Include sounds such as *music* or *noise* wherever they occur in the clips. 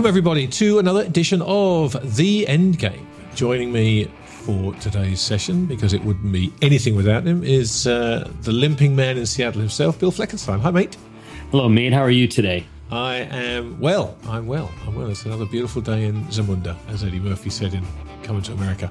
Welcome, everybody, to another edition of The Endgame. Joining me for today's session, because it wouldn't be anything without him, is uh, the limping man in Seattle himself, Bill Fleckenstein. Hi, mate. Hello, mate. How are you today? I am well. I'm well. I'm well. It's another beautiful day in Zamunda, as Eddie Murphy said in Coming to America.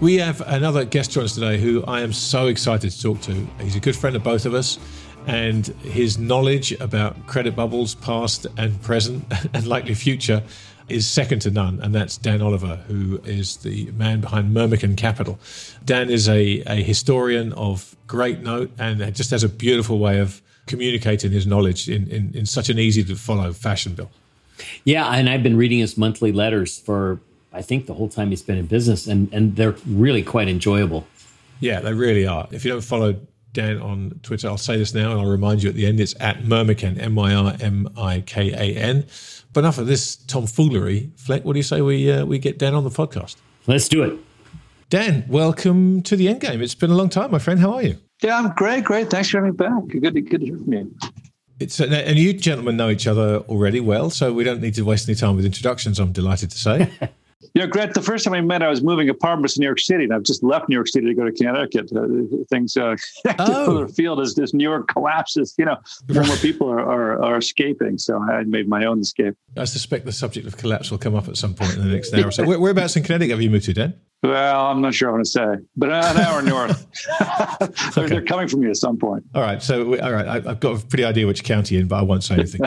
We have another guest join us today who I am so excited to talk to. He's a good friend of both of us and his knowledge about credit bubbles, past and present, *laughs* and likely future, is second to none. And that's Dan Oliver, who is the man behind Myrmikan Capital. Dan is a, a historian of great note and just has a beautiful way of communicating his knowledge in, in, in such an easy to follow fashion, Bill. Yeah, and I've been reading his monthly letters for I think the whole time he's been in business, and and they're really quite enjoyable. Yeah, they really are. If you don't follow Dan on Twitter. I'll say this now and I'll remind you at the end. It's at Myrmikan, M Y R M I K A N. But enough of this tomfoolery. Fleck, what do you say we uh, we get Dan on the podcast? Let's do it. Dan, welcome to the end game. It's been a long time, my friend. How are you? Yeah, I'm great. Great. Thanks for having me back. Good, good to hear from you. It's, and you gentlemen know each other already well, so we don't need to waste any time with introductions. I'm delighted to say. *laughs* You know, Grant, the first time we met, I was moving apartments in New York City, and I've just left New York City to go to Connecticut. Uh, things uh, *laughs* oh. field as this New York collapses. You know, more more *laughs* people are, are, are escaping. So I made my own escape. I suspect the subject of collapse will come up at some point in the next hour or so. Where, whereabouts in Connecticut have you moved to, Dan? Well, I'm not sure I'm going to say, but an hour north. they're, *laughs* okay. they're, coming from you at some point. All right. So, all right. I, have got a pretty idea which county in, but I won't say anything.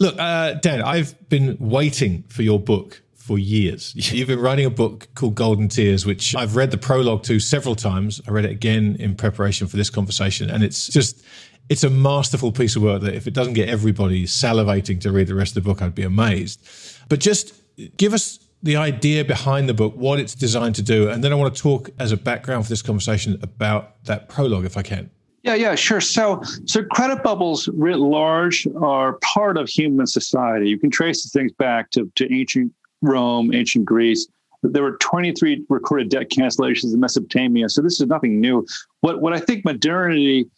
Look, uh, Dan, I've been waiting for your book for years. *laughs* You've been writing a book called Golden Tears, which I've read the prologue to several times. I read it again in preparation for this conversation. And it's just, it's a masterful piece of work that if it doesn't get everybody salivating to read the rest of the book, I'd be amazed. But just give us the idea behind the book, what it's designed to do. And then I want to talk as a background for this conversation about that prologue, if I can. Yeah, yeah, sure. So, so credit bubbles writ large are part of human society. You can trace the things back to, to ancient Rome, ancient Greece. There were 23 recorded debt cancellations in Mesopotamia. So this is nothing new. What what I think modernity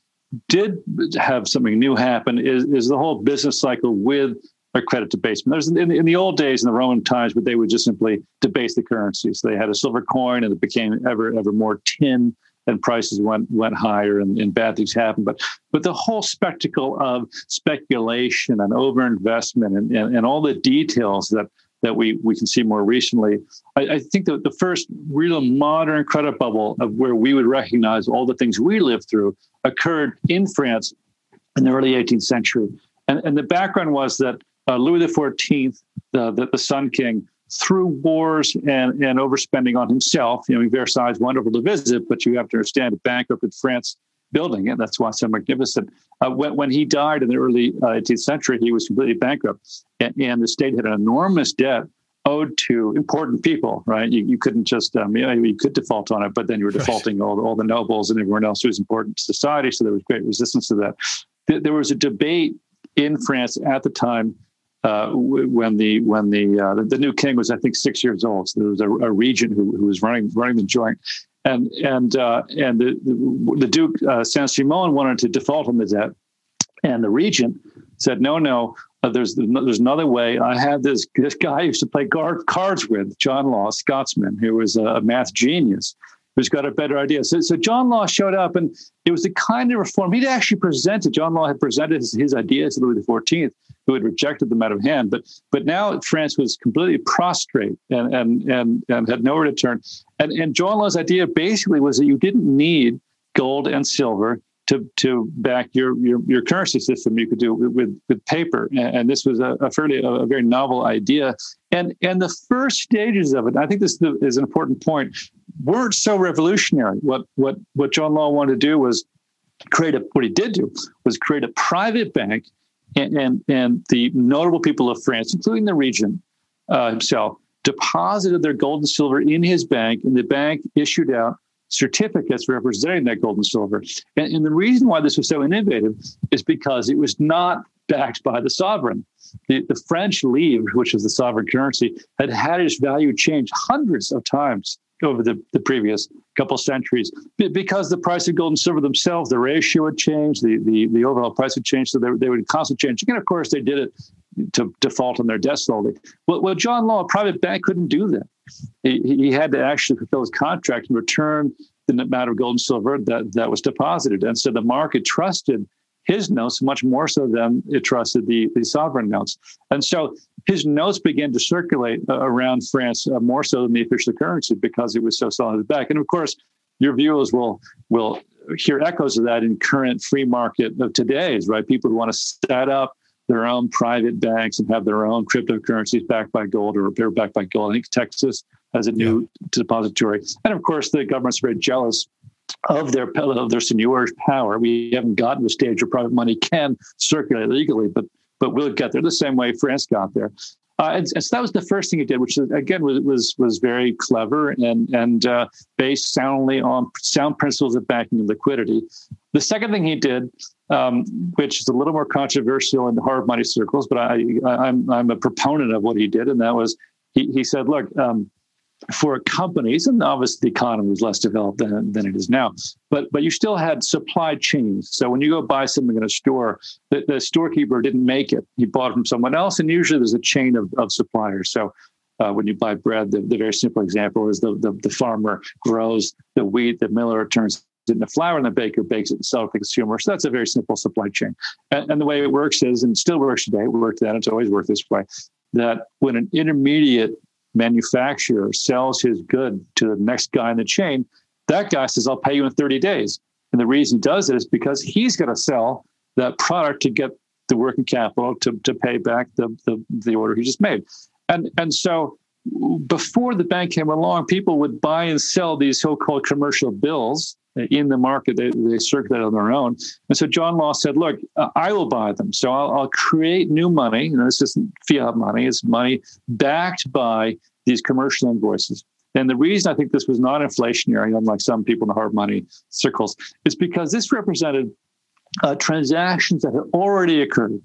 did have something new happen is, is the whole business cycle with a credit debasement. There's in, in the old days in the Roman times, but they would just simply debase the currency. So they had a silver coin and it became ever ever more tin and prices went went higher and, and, bad things happened. But but the whole spectacle of speculation and overinvestment and, and, and all the details that that we, we can see more recently. I, I think that the first real modern credit bubble of where we would recognize all the things we lived through occurred in France in the early 18th century. And, and the background was that uh, Louis XIV, the, the, the Sun King, through wars and, and overspending on himself, you know, Versailles is wonderful to visit, but you have to understand a bankrupted France building it. That's why it's so magnificent. Uh, when, when he died in the early uh, 18th century, he was completely bankrupt, and, and, the state had an enormous debt owed to important people. Right? You, you couldn't just um, you, know, you could default on it, but then you were defaulting all, all the nobles and everyone else who was important to society. So there was great resistance to that. There was a debate in France at the time uh, when the when the, uh, the, the new king was I think six years old. So there was a, a regent who, who was running running the joint, and and uh, and the, the, Duke uh, Saint Simon wanted to default on the debt, and the regent said, "No, no, uh, there's there's another way. I had this this guy I used to play guard, cards with, John Law, Scotsman, who was a math genius." Who's got a better idea? So, so John Law showed up, and it was the kind of reform he'd actually presented. John Law had presented his, his ideas to Louis XIV, who had rejected them out of hand. But but now France was completely prostrate and and and, and had nowhere to turn. And and John Law's idea basically was that you didn't need gold and silver to to back your your, your currency system. You could do it with with paper, and, and this was a, a fairly a, a, very novel idea. And and the first stages of it, I think this is an important point, weren't so revolutionary. What what what John Law wanted to do was create a what he did do was create a private bank, and and, and the notable people of France, including the regent uh, himself, deposited their gold and silver in his bank, and the bank issued out certificates representing that gold and silver. And, and the reason why this was so innovative is because it was not backed by the sovereign. The, the French livre, which is the sovereign currency, had had its value change hundreds of times over the, the previous couple centuries because the price of gold and silver themselves, the ratio had changed, the, the, the overall price had changed, so they, they would constantly change. And of course, they did it to default on their debt slowly. Well, well John Law, a private bank, couldn't do that. He, he had to actually fulfill his contract and return the amount of gold and silver that, that was deposited. And so the market trusted his notes much more so than it trusted the, the sovereign notes. And so his notes began to circulate uh, around France uh, more so than the official currency because it was so solid back. And of course, your viewers will will hear echoes of that in current free market of today's right. People who want to set up their own private banks and have their own cryptocurrencies backed by gold or backed by gold. I think Texas has a new yeah. depository, and of course, the government's very jealous of their of their seigneur's power. We haven't gotten to the stage where private money can circulate legally, but but we'll get there the same way France got there. Uh, and, and, so that was the first thing he did, which again was was was very clever and and uh, based soundly on sound principles of banking and liquidity. The second thing he did, um, which is a little more controversial in hard money circles, but I am I'm, I'm a proponent of what he did, and that was he he said, look. Um, for companies, and obviously the economy was less developed than, than it is now, but but you still had supply chains. So when you go buy something in a store, the, the storekeeper didn't make it; he bought it from someone else, and usually there's a chain of, of suppliers. So uh, when you buy bread, the, the very simple example is the, the, the farmer grows the wheat, the miller turns it into flour, and the baker bakes it and sells it to the consumer. So that's a very simple supply chain. And, and the way it works is, and still works today, it worked then, it's always worked this way, that when an intermediate manufacturer sells his good to the next guy in the chain, that guy says, I'll pay you in 30 days. And the reason he does it is because he's going to sell that product to get the working capital to, to pay back the, the, the order he just made. And, and so before the bank came along, people would buy and sell these so called commercial bills in the market. They, they circulate on their own. And so John Law said, look, uh, I will buy them. So I'll, I'll create new money. You know, this isn't fiat money, it's money backed by these commercial invoices. And the reason I think this was not inflationary, unlike some people in the hard money circles, is because this represented uh, transactions that had already occurred.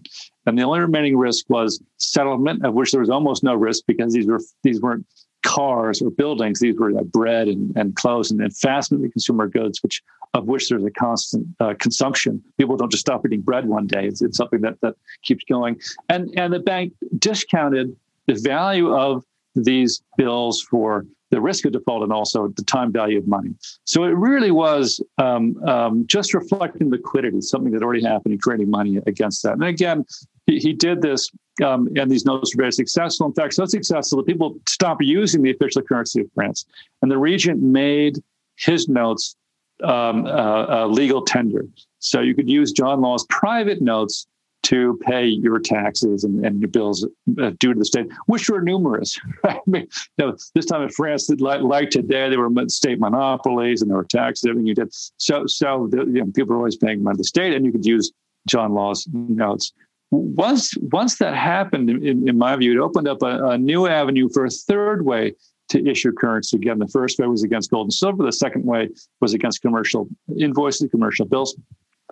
And the only remaining risk was settlement, of which there was almost no risk because these were these weren't cars or buildings. These were bread and, and clothes and, and fast-moving consumer goods, which of which there's a constant uh, consumption. People don't just stop eating bread one day. It's, it's something that that keeps going. And and the bank discounted the value of these bills for the risk of default and also the time value of money. So it really was um, um, just reflecting liquidity, something that already happened, and creating money against that. And again, he, he did this, um, and these notes were very successful. In fact, so successful that people stopped using the official currency of France, and the regent made his notes um, uh, uh, legal tender. So you could use John Law's private notes to pay your taxes and, and your bills uh, due to the state, which were numerous. *laughs* I mean, you know, this time in France, like, like today, there were state monopolies and there were taxes, everything you did. So, so the, you know, people were always paying money to the state, and you could use John Law's notes. Once, once that happened, in, in my view, it opened up a, a new avenue for a third way to issue currency. Again, the first way was against gold and silver. The second way was against commercial invoices, commercial bills.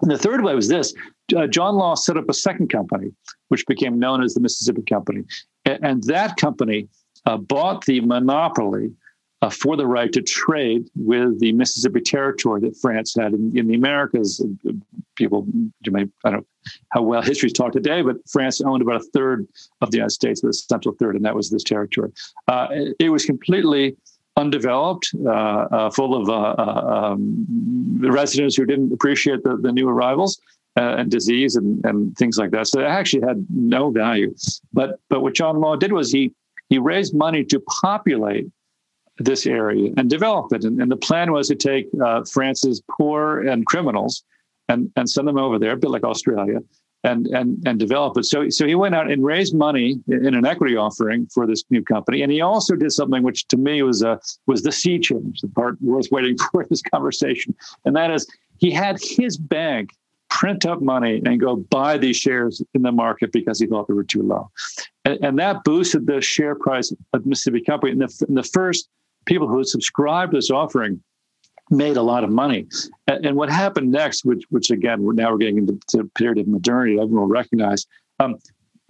And the third way was this uh, John Law set up a second company, which became known as the Mississippi Company. And, and that company uh, bought the monopoly uh, for the right to trade with the Mississippi Territory that France had in, in the Americas. People, you may, I don't know how well history's taught today, but France owned about a third of the United States, the central third, and that was this territory. Uh, it was completely undeveloped, uh, uh, full of uh, um, residents who didn't appreciate the, the new arrivals. and disease and, and things like that. So it actually had no value. But but what John Law did was he he raised money to populate this area and develop it. And, and the plan was to take uh, France's poor and criminals and, and send them over there, a bit like Australia, and and and develop it. So so he went out and raised money in an equity offering for this new company, and he also did something which to me was a was the sea change, the part worth waiting *laughs* for in this conversation, and that is he had his bank print up money and go buy these shares in the market because he thought they were too low. And, and that boosted the share price of Mississippi Company. And the, and the first people who subscribed to this offering made a lot of money. And, and, what happened next, which, which again, now we're getting into the period of modernity, everyone will recognize. Um,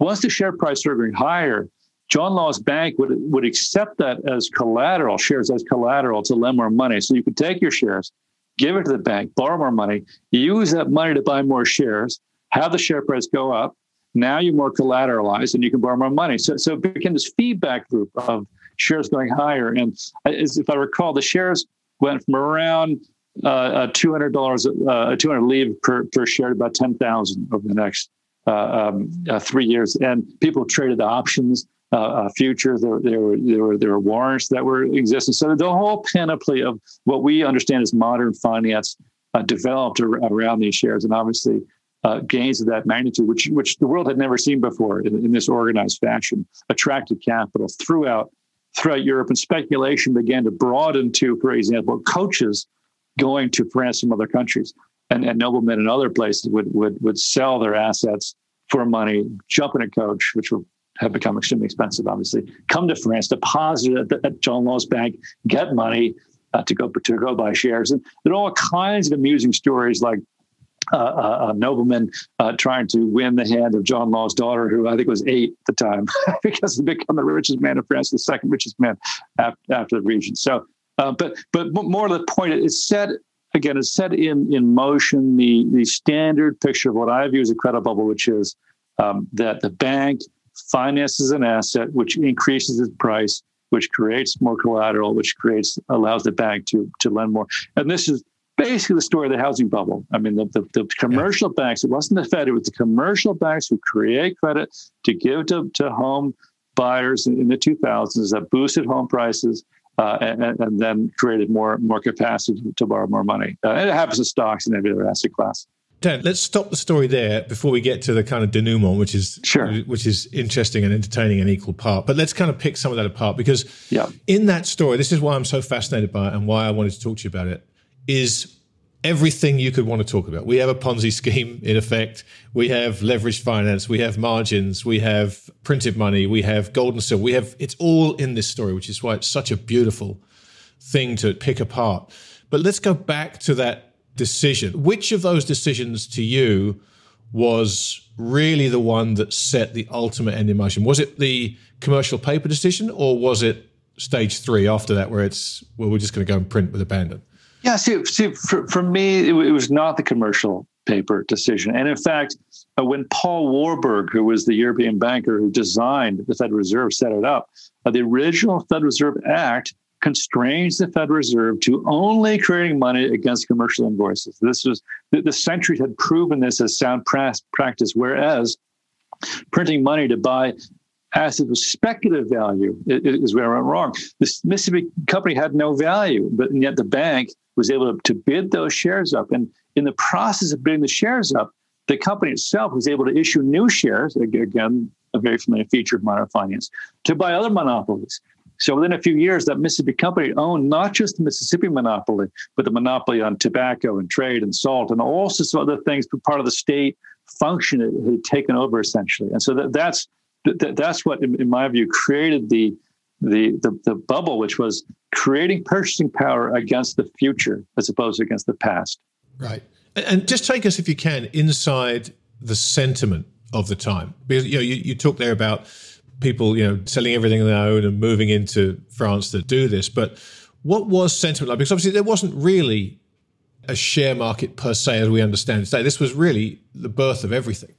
once the share price started going higher, John Law's bank would, would accept that as collateral, shares as collateral to lend more money. So you could take your shares, give it to the bank, borrow more money, use that money to buy more shares, have the share price go up. Now you're more collateralized and you can borrow more money. So, so it became this feedback loop of shares going higher. And if I recall, the shares went from around uh, $200, uh, 200 livre per, per share to about 10,000 over the next uh, um, uh, three years. And people traded the options uh, futures. There, there, were there were there were warrants that were existing. So the whole panoply of what we understand as modern finance uh, developed ar- around these shares, and obviously uh, gains of that magnitude, which which the world had never seen before in, in this organized fashion, attracted capital throughout throughout Europe, and speculation began to broaden to, for example, coaches going to France and other countries. And, and noblemen in other places would, would would sell their assets for money, jump in a coach, which have become extremely expensive, obviously, come to France, deposit at, at John Law's bank, get money uh, to go to go buy shares. And there are all kinds of amusing stories like uh, a nobleman uh, trying to win the hand of John Law's daughter, who I think was eight at the time, *laughs* because he become the richest man in France, the second richest man after, after the regent. So, uh, but but more to the point, it's set again, it's set in in motion the the standard picture of what I view as a credit bubble, which is um, that the bank finances an asset, which increases its price, which creates more collateral, which creates allows the bank to to lend more. And this is basically the story of the housing bubble. I mean, the, the, the commercial yeah. banks, it wasn't the Fed, it was the commercial banks who create credit to give to, to home buyers in, in the 2000s that boosted home prices. Uh, and, and, then created more more capacity to borrow more money. Uh, and it happens in stocks and every other asset class. Dan, let's stop the story there before we get to the kind of denouement, which is sure. which is interesting and entertaining in equal part. But let's kind of pick some of that apart because yeah. in that story, this is why I'm so fascinated by it and why I wanted to talk to you about it. Is everything you could want to talk about. We have a Ponzi scheme in effect. We have leveraged finance. We have margins. We have printed money. We have gold and silver. We have it's all in this story, which is why it's such a beautiful thing to pick apart. But let's go back to that decision. Which of those decisions to you was really the one that set the ultimate end in motion? Was it the commercial paper decision, or was it stage three after that, where it's well, we're just going to go and print with abandon? Yeah, see, see for, for me, it, it was not the commercial paper decision. And in fact, uh, when Paul Warburg, who was the European banker who designed the Federal Reserve, set it up, uh, the original Federal Reserve Act constrains the Federal Reserve to only creating money against commercial invoices. This was the, the had proven this as sound practice, whereas printing money to buy assets with speculative value is where I went wrong. The Mississippi company had no value, but yet the bank was able to bid those shares up. And in the process of bidding the shares up, the company itself was able to issue new shares, again, a very familiar feature of modern finance, to buy other monopolies. So within a few years, that Mississippi company owned not just the Mississippi monopoly, but the monopoly on tobacco and trade and salt and all sorts of other things, part of the state function it had taken over essentially. And so that, that's that, that's what, in, in, my view, created the, the the the bubble, which was creating purchasing power against the future as opposed to against the past. Right, and just take us, if you can, inside the sentiment of the time, because you know you, you talk there about people, you know, selling everything they own and moving into France to do this. But what was sentiment like? Because obviously there wasn't really a share market per se as we understand it today. This was really the birth of everything.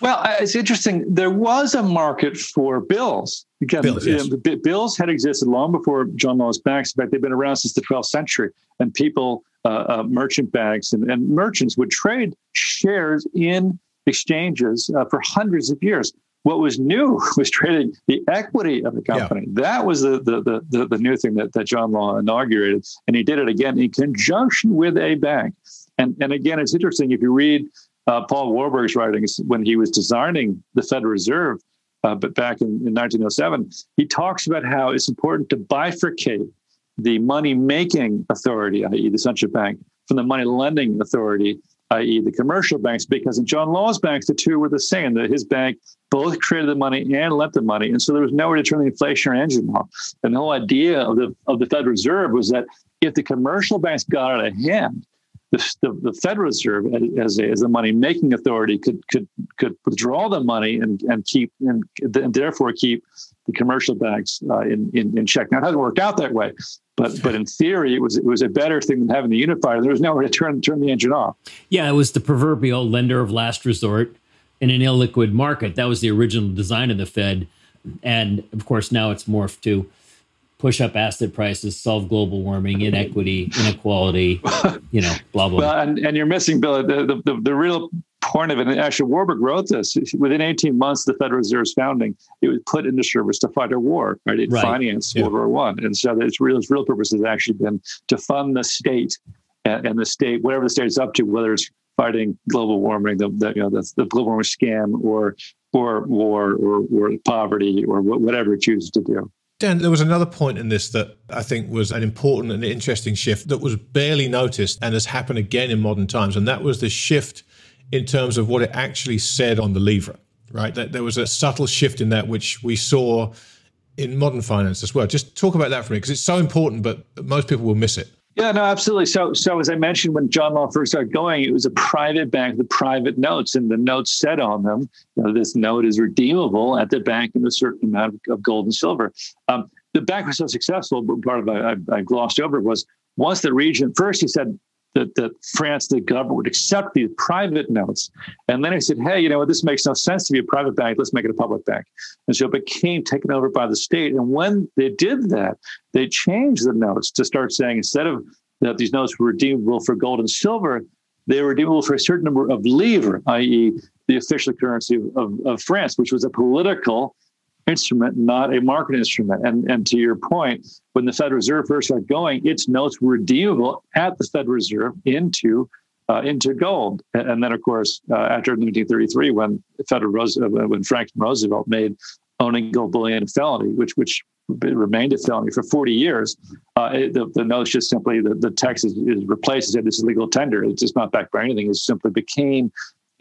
Well, it's interesting. There was a market for bills. Again, bills, yes. bills had existed long before John Law's banks. In fact, they've been around since the 12th century. And people, uh, uh, merchant banks and, and, merchants would trade shares in exchanges uh, for hundreds of years. What was new *laughs* was trading the equity of the company. Yeah. That was the, the, the, the, new thing that, that John Law inaugurated. And he did it again in conjunction with a bank. And, and again, it's interesting if you read uh, Paul Warburg's writings when he was designing the Federal Reserve, uh, but back in, in 1907, he talks about how it's important to bifurcate the money making authority, i.e., the central bank, from the money lending authority, i.e., the commercial banks, because in John Law's banks, the two were the same. That his bank both created the money and lent the money, and so there was nowhere to turn the inflationary engine off. And the whole idea of the of the Federal Reserve was that if the commercial banks got out of hand, the, the, the, Federal Reserve as a, as a money making authority could could could withdraw the money and, and keep and, and therefore keep the commercial banks uh, in, in, in check. Now it hasn't worked out that way, but but in theory it was it was a better thing than having the unifier. There was nowhere to turn turn the engine off. Yeah, it was the proverbial lender of last resort in an illiquid market. That was the original design of the Fed, and of course now it's morphed to push up asset prices, solve global warming, inequity, inequality, you know, blah blah. Well, and, and you're missing, Bill. The, the, the real point of it, and actually Warburg wrote this. Within 18 months, the Federal Reserve's founding, it was put into service to fight a war, right? It right. financed yeah. World War One, and so its real its real purpose has actually been to fund the state and, and the state, whatever the state is up to, whether it's fighting global warming, the, the you know the, the global warming scam, or or war, or, or poverty, or whatever it chooses to do. Dan, there was another point in this that I think was an important and interesting shift that was barely noticed and has happened again in modern times. And that was the shift in terms of what it actually said on the livre, right? That there was a subtle shift in that, which we saw in modern finance as well. Just talk about that for me, because it's so important, but most people will miss it. Yeah, no, absolutely. So, so as I mentioned, when John Law first started going, it was a private bank with private notes, and the notes said on them, you know, this note is redeemable at the bank in a certain amount of, of gold and silver. Um, the bank was so successful, but part of it I, I glossed over was once the regent first he said that, that France, the government would accept these private notes. And then he said, hey, you know what, this makes no sense to be a private bank. Let's make it a public bank. And so it became taken over by the state. And when they did that, they changed the notes to start saying instead of that these notes were redeemable for gold and silver, they were redeemable for a certain number of livres, i.e., the official currency of, of, of France, which was a political instrument, not a market instrument. And, and to your point, when the Federal Reserve first got going, its notes were redeemable at the Federal Reserve into uh, into gold. And, then, of course, uh, after 1933, when Federal uh, when Franklin Roosevelt made owning gold bullion a felony, which which remained a felony for 40 years, uh, it, the, the notes just simply the, the text is, is replaced as this is legal tender. It's just not backed by anything. It simply became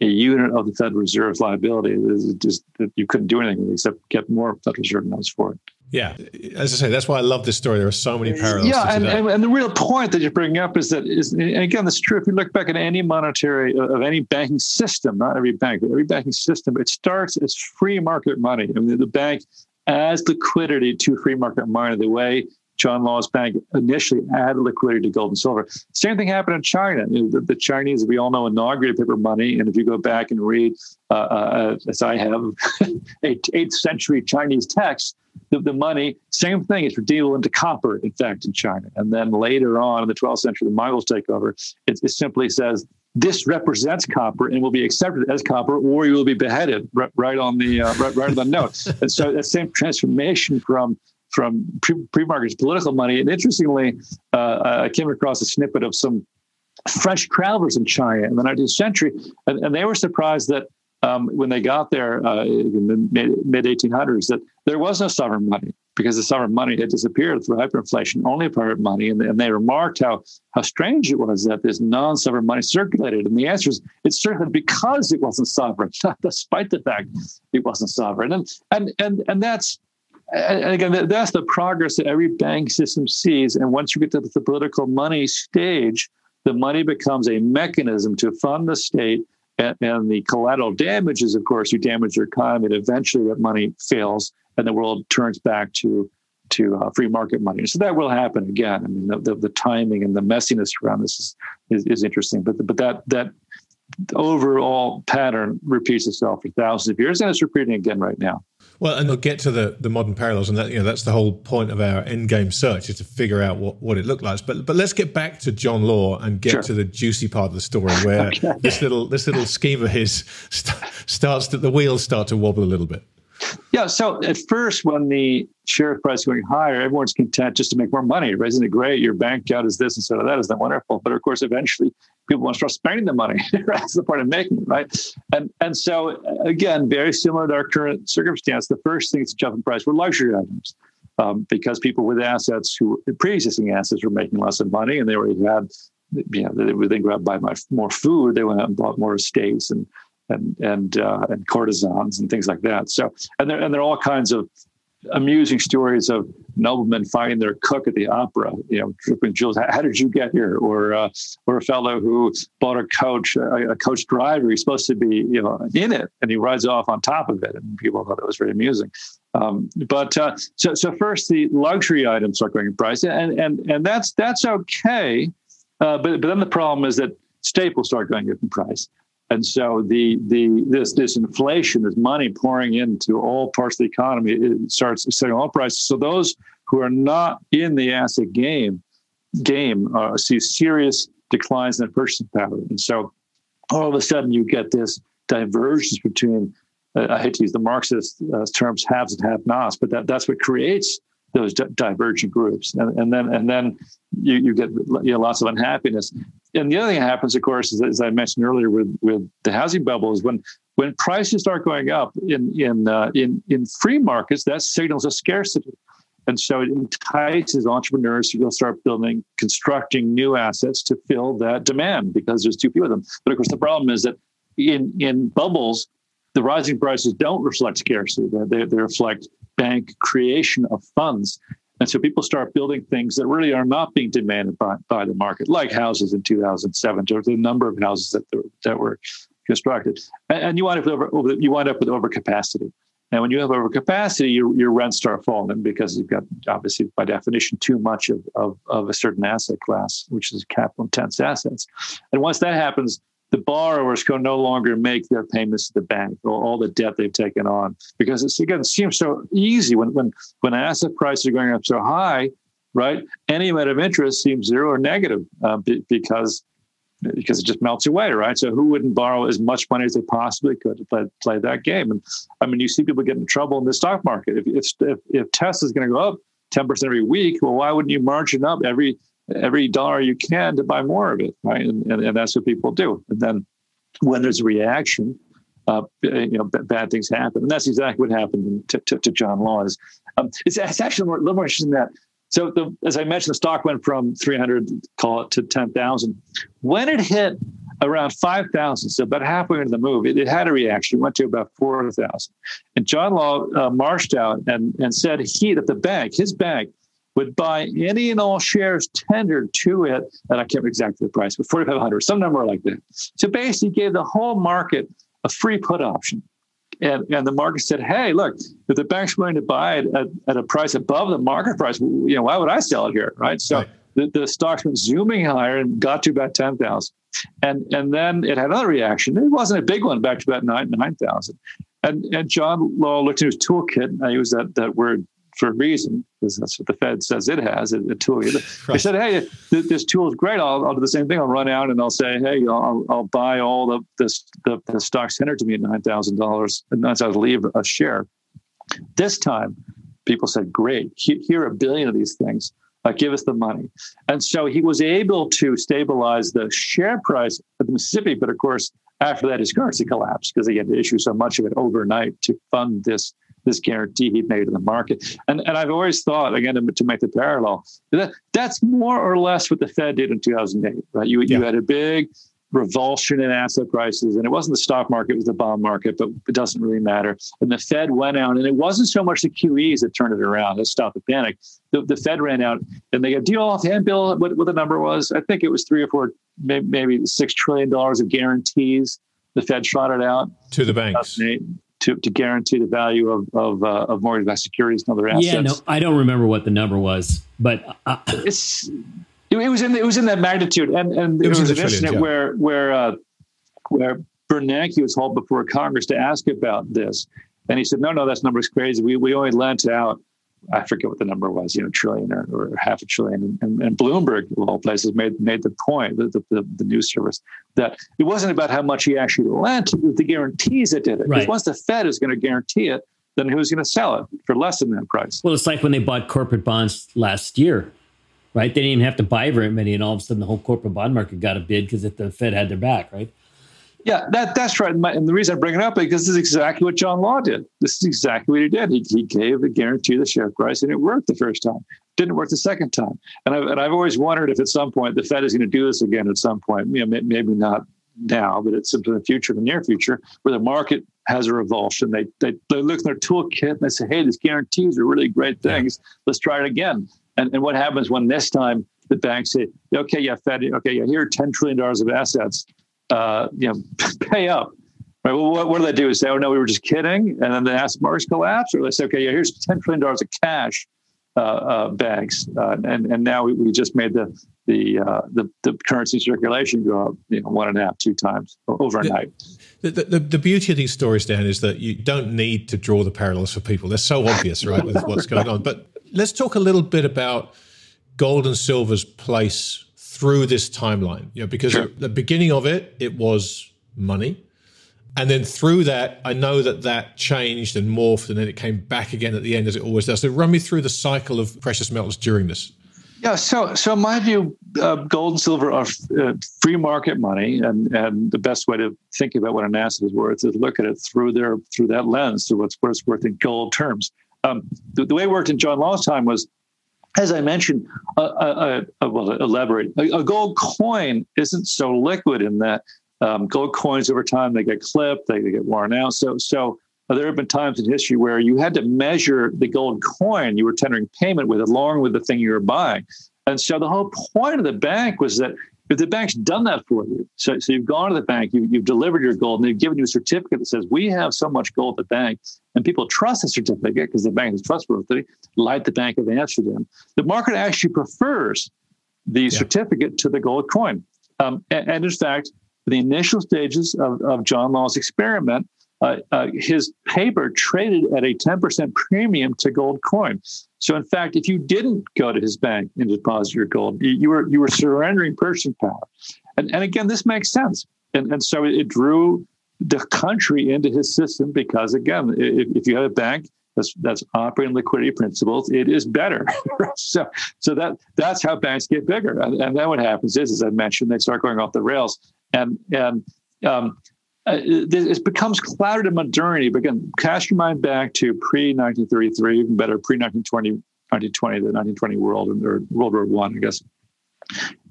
a unit of the Federal Reserve's liability. Is just that you couldn't do anything except get more Federal Reserve notes for it. Yeah, as I say, that's why I love this story. There are so many parallels. Yeah, and, and, and, the real point that you're bringing up is that is and again, that's true. If you look back at any monetary uh, of any banking system, not every bank, but every banking system, it starts as free market money. I mean, the bank adds liquidity to free market money. The way John Law's bank initially added liquidity to gold and silver. Same thing happened in China. The, the Chinese, we all know, inaugurated paper money. And if you go back and read, uh, uh, as I have, *laughs* eighth century Chinese texts, the, the, money, same thing, it's redeemable into copper, in fact, in China. And then later on in the 12th century, the Mongols take over. It, it simply says, this represents copper and will be accepted as copper, or you will be beheaded right, right on the uh, right, right on the note. and so that same transformation from from pre market political money. And interestingly, uh, I came across a snippet of some fresh travelers in China in the 19th century, and, and they were surprised that um, when they got there uh, in the mid 1800s, that there was no sovereign money because the sovereign money had disappeared through hyperinflation, only private money. And, and they remarked how, how strange it was that this non sovereign money circulated. And the answer is it's circulated because it wasn't sovereign, *laughs* despite the fact it wasn't sovereign. And, and, and, and that's and again, that's the progress that every bank system sees. And once you get to the political money stage, the money becomes a mechanism to fund the state. And, and the collateral damages, of course, you damage your economy, and eventually that money fails, and the world turns back to to uh, free market money. So that will happen again. I mean, the, the, the timing and the messiness around this is, is, is interesting. But but that that overall pattern repeats itself for thousands of years, and it's repeating again right now. Well, and we'll get to the, the modern parallels, and that you know that's the whole point of our end game search is to figure out what, what it looked like. But but let's get back to John Law and get sure. to the juicy part of the story where *laughs* okay. this little this little scheme of his st- starts to the wheels start to wobble a little bit. Yeah. So at first, when the share price going higher, everyone's content just to make more money. Right? Isn't it great? Your bank account is this instead of that. Isn't that wonderful? But of course, eventually, people want to start spending the money. *laughs* That's the part of making it, right? And and so again, very similar to our current circumstance. The first things to jump in price were luxury items. Um, because people with assets who pre-existing assets were making less of money and they already had you know, they would then out and buy more food. They went out and bought more estates and and and uh, and courtesans and things like that. So and there and there are all kinds of amusing stories of noblemen finding their cook at the opera, you know, dripping jewels. How, did you get here? Or uh, or a fellow who bought a coach, a, a, coach driver. He's supposed to be, you know, in it, and he rides off on top of it, and people thought that was very amusing. Um, but uh, so so first, the luxury items are going in price, and and and that's that's okay. Uh, but but then the problem is that staples start going up in price. And so the the this this inflation, this money pouring into all parts of the economy, it starts setting all prices. So those who are not in the asset game game uh, see serious declines in purchasing power. And so all of a sudden you get this divergence between uh, I hate to use the Marxist uh, terms haves and have-nots, but that, that's what creates those di- divergent groups, and, and, then and then you, you get you know, lots of unhappiness. And the other thing that happens, of course, is as I mentioned earlier with with the housing bubble, is when when prices start going up in in uh, in in free markets, that signals a scarcity. And so it entices entrepreneurs to go start building, constructing new assets to fill that demand because there's too few of them. But of course, the problem is that in in bubbles, the rising prices don't reflect scarcity; they, they reflect bank creation of funds. And so people start building things that really are not being demanded by, by the market, like houses in 2007. There's a number of houses that, that were constructed. And, and you, wind up with over, you wind up with overcapacity. And when you have overcapacity, your, your rents start falling because you've got, obviously, by definition, too much of, of, of a certain asset class, which is capital intense assets. And once that happens, the borrowers can no longer make their payments to the bank or all the debt they've taken on because it's again it seems so easy when when when asset prices are going up so high right? Any amount of interest seems zero or negative uh, because because it just melts away right? So who wouldn't borrow as much money as they possibly could to play, play that game? And i mean you see people get in trouble in the stock market. If if if, if tesla is going to go up 10% every week well why wouldn't you margin up every every dollar you can to buy more of it, right? And, and, and that's what people do. And then when there's a reaction, uh, you know, b- bad things happen, and that's exactly what happened to, to, to John Laws. Um, it's, it's, actually more, a little more interesting than that. So, the, as I mentioned, the stock went from 300, call it, to 10,000. When it hit around 5,000, so about halfway into the move, it, it, had a reaction. Went to about 4,000. And John Law uh, marched out and, and said he, that the bank, his bank, would buy any and all shares tendered to it, and I can't remember exactly the price, but 4,500, some number like that. So basically gave the whole market a free put option. And, and the market said, hey, look, if the bank's willing to buy it at, at a price above the market price, you know, why would I sell it here, right? So right. The, the stocks went zooming higher and got to about 10,000. And, and then it had another reaction. It wasn't a big one, back to about 9,000. 9, and, and John Law looked at his toolkit. I use that, that word for a reason, because that's what the Fed says it has a, a tool. They said, "Hey, this tool is great. I'll, I'll, do the same thing. I'll run out and I'll say, hey, I'll, I'll buy all the this the, the stocks tendered to me at nine thousand dollars, and that's I'll leave a share." This time, people said, "Great, here are a billion of these things. Uh, give us the money." And so he was able to stabilize the share price of the Mississippi, but of course, after that, his currency collapsed because he had to issue so much of it overnight to fund this this guarantee he'd made in the market. And, and I've always thought, again, to, make the parallel, that that's more or less what the Fed did in 2008, right? You, yeah. you had a big revulsion in asset prices. And it wasn't the stock market, it was the bond market, but it doesn't really matter. And the Fed went out, and it wasn't so much the QEs that turned it around, that stopped the panic. The, the Fed ran out and they got, do you know offhand, Bill, what, what the number was? I think it was three or four, maybe, maybe $6 trillion of guarantees the Fed trotted out. To the banks to, to guarantee the value of of, uh, of mortgage-backed securities and other assets. Yeah, no, I don't remember what the number was, but uh, it's it, it, was in it was in that magnitude, and and there was, was an incident yeah. where where uh, where Bernanke was hauled before Congress to ask about this, and he said, "No, no, that number is crazy. We we only lent out I forget what the number was, you know, trillion or, or half a trillion. And, and, Bloomberg, of all places, made made the point, the, the, the, news service, that it wasn't about how much he actually lent, it was the guarantees that did it. Because right. once the Fed is going to guarantee it, then who's going to sell it for less than that price? Well, it's like when they bought corporate bonds last year, right? They didn't even have to buy very many, and all of a sudden the whole corporate bond market got a bid because the Fed had their back, right? Yeah, that, that's right. And the reason I bring it up is because this is exactly what John Law did. This is exactly what he did. He, he gave a guarantee to the share price, and it worked the first time. Didn't work the second time. And I've, and I've always wondered if at some point the Fed is going to do this again at some point. You know, maybe not now, but it's in the future, the near future, where the market has a revulsion. They, they, they look in their toolkit and they say, hey, these guarantees are really great things. Let's try it again. And, and what happens when this time the banks say, okay, yeah, Fed, okay, yeah, here are $10 trillion of assets, uh, you know, *laughs* pay up. Right, well, what, what do they do? Is say, oh, no, we were just kidding. And then the asset markets collapse. Or they say, okay, yeah, here's $10 trillion of cash uh, uh, banks. Uh, and, and now we, we just made the, the, uh, the, the currency circulation go up, you know, one and a half, two times overnight. The, the, the, beauty of these stories, Dan, is that you don't need to draw the parallels for people. They're so obvious, right, with what's going on. But let's talk a little bit about gold and silver's place through this timeline. You know, because sure. at the beginning of it, it was money. And then through that, I know that that changed and morphed, and then it came back again at the end, as it always does. So, run me through the cycle of precious metals during this. Yeah, so so in my view, uh, gold and silver are uh, free market money, and and the best way to think about what an asset is worth is look at it through their through that lens, through what's what it's worth in gold terms. Um, the, the, way it worked in John Law's time was, as I mentioned, uh, uh, uh well, elaborate. A, a, gold coin isn't so liquid in that um, gold coins over time they get clipped, they, they get worn out. So so uh, there have been times in history where you had to measure the gold coin you were tendering payment with along with the thing you were buying. And so the whole point of the bank was that if the bank's done that for you, so, so you've gone to the bank, you, you've delivered your gold, and they've given you a certificate that says, We have so much gold at the bank, and people trust the certificate because the bank is trustworthy, like the Bank of Amsterdam. The market actually prefers the yeah. certificate to the gold coin. Um, and, and, in fact, the initial stages of, of John Law's experiment, uh, uh, his paper traded at a 10% premium to gold coin. So, in fact, if you didn't go to his bank and deposit your gold, you, you were you were surrendering purchasing power. And, and again, this makes sense. And, and so it drew the country into his system because, again, if, if you have a bank that's, that's operating liquidity principles, it is better. *laughs* so, so that that's how banks get bigger. And, and then what happens is, as I mentioned, they start going off the rails. And and um, uh, it becomes clouded in modernity. But again, cast your mind back to pre 1933, even better, pre 1920, 1920, the 1920 world or World War One, I, guess.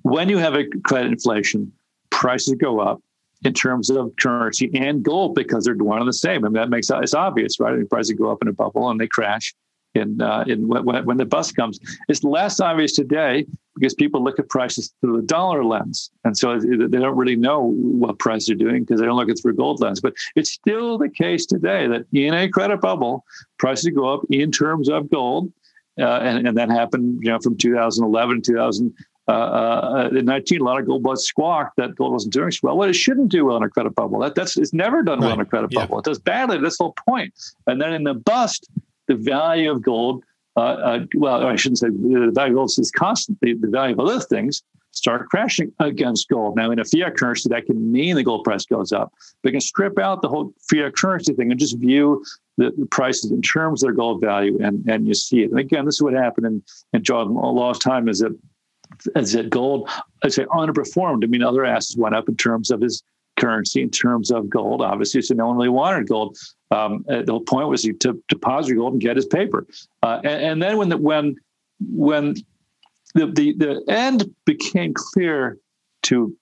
When you have a credit inflation, prices go up in terms of currency and gold because they're one and the same. I mean, that makes it's obvious, right? I prices go up in a bubble and they crash in, uh, in when, when the bus comes. It's less obvious today because people look at prices through the dollar lens. And so they don't really know what prices are doing because they don't look at through gold lens. But it's still the case today that in a credit bubble, prices go up in terms of gold. Uh, and, and that happened, you know, from 2011 to 2019. Uh, uh, a lot of gold was squawked that gold wasn't doing so well. Well, it shouldn't do well in a credit bubble. That, that's it's never done right. well in a credit yeah. bubble. It does badly. That's the whole point. And then in the bust, the value of gold, uh, uh, Uh, uh, well, I shouldn't say the value of gold is constantly the value of other things start crashing against gold. Now, in a fiat currency, that can mean the gold price goes up. You can strip out the whole fiat currency thing and just view the, the, prices in terms of their gold value, and, and you see it. And again, this is what happened in, in John Law's time is that as that gold, I'd say underperformed. I mean, other assets went up in terms of his currency, in terms of gold, obviously. So no one really wanted gold. Um, uh, the whole point was to deposit gold and get his paper. Uh, and, and, then when the, when when the, the the end became clear to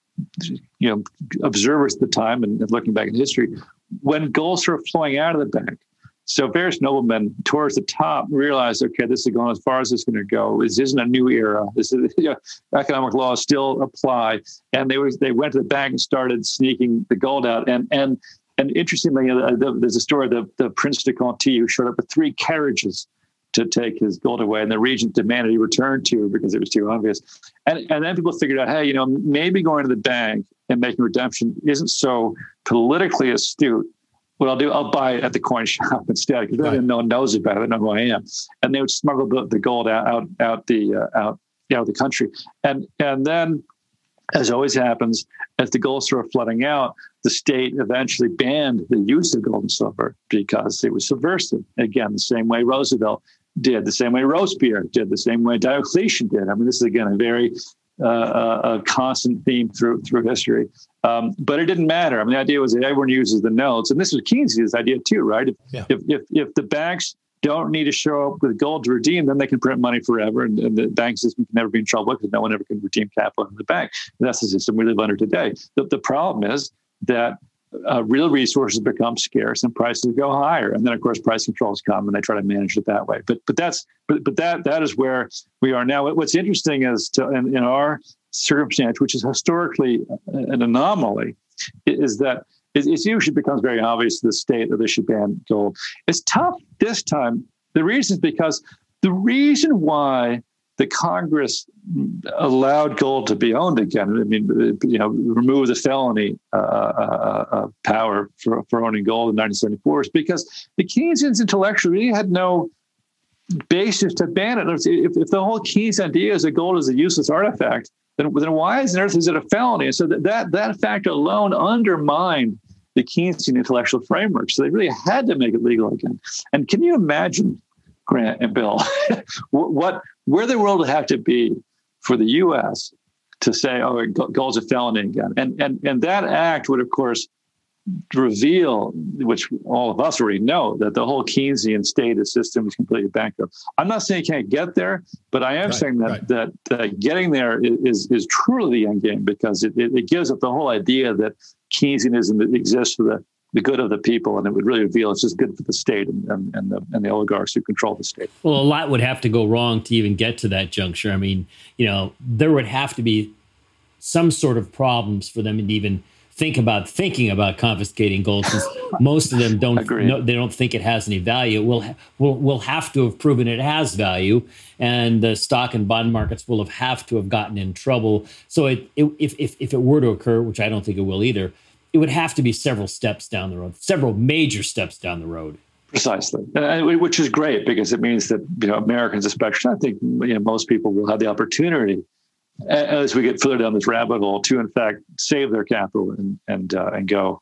you know observers at the time and looking back in history, when gold started flowing out of the bank. So various noblemen towards the top realized, okay, this is going as far as it's going to go. This isn't a new era. This is *laughs* you know, economic laws still apply, and they was they went to the bank and started sneaking the gold out. And and and interestingly, uh, there's a story of the, the Prince de Conti who showed up with three carriages to take his gold away, and the regent demanded he return to because it was too obvious. And, and then people figured out, hey, you know, maybe going to the bank and making redemption isn't so politically astute. What I'll do, I'll buy it at the coin shop *laughs* instead because right. no one knows about it. They know who I am, and they would smuggle the, the gold out out, out the uh, out you know the country, and and then as always happens, as the gold started flooding out, the state eventually banned the use of gold and silver because it was subversive. Again, the same way Roosevelt did, the same way Robespierre did, the same way Diocletian did. I mean, this is again a very uh, a constant theme through through history. Um, but it didn't matter. I mean, the idea was that everyone uses the notes, and this was Keynes' idea too, right? If, yeah. if, if if the banks don't need to show up with gold to redeem, then they can print money forever, and, and the bank system can never be in trouble because no one ever can redeem capital in the bank. And that's the system we live under today. The, the problem is that uh, real resources become scarce and prices go higher, and then of course price controls come and they try to manage it that way. But but that's but but that that is where we are now. What's interesting is to, in, in our circumstance, which is historically an anomaly, is that it, usually becomes very obvious to the state that they should ban gold. It's tough this time. The reason is because the reason why the Congress allowed gold to be owned again. I mean, you know, remove the felony uh, uh, uh, power for, for owning gold in 1974 is because the Keynesians intellectually really had no basis to ban it. If, if the whole Keynes idea is that gold is a useless artifact, then, then why is, earth is it a felony? And so that, that, that fact alone undermined the Keynesian intellectual framework. So they really had to make it legal again. And can you imagine, Grant and Bill, *laughs* what where the world would have to be for the U.S. to say, "Oh, gold's a felony again," and and and that act would, of course, reveal, which all of us already know, that the whole Keynesian state system is completely bankrupt. I'm not saying you can't get there, but I am right, saying that, right. that that getting there is is truly the end game because it, it, it gives up the whole idea that Keynesianism exists for the the good of the people, and it would really reveal it's just good for the state and, and, and, the, and the oligarchs who control the state. Well, a lot would have to go wrong to even get to that juncture. I mean, you know, there would have to be some sort of problems for them to even think about thinking about confiscating gold since *laughs* most of them don't they don't think it has any value. We'll, we'll we'll have to have proven it has value and the stock and bond markets will have have to have gotten in trouble. So it, it, if, if if it were to occur which i don't think it will either it would have to be several steps down the road several major steps down the road. Precisely, which is great because it means that you know Americans, especially, I think you know, most people will have the opportunity as we get further down this rabbit hole to in fact save their capital and and uh, and go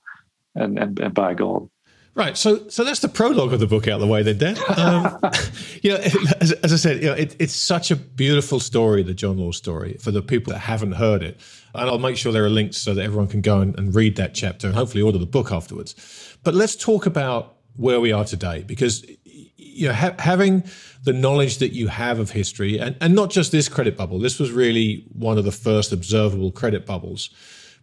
and, and, and buy gold. Right. So, so that's the prologue of the book out of the way, then, Dan. Um, *laughs* you know, as, as, I said, you know, it, it's such a beautiful story, the John Law story, for the people that haven't heard it. And I'll make sure there are links so that everyone can go and, and read that chapter and hopefully order the book afterwards. But let's talk about where we are today, because you know, ha- having the knowledge that you have of history, and, and not just this credit bubble, this was really one of the first observable credit bubbles,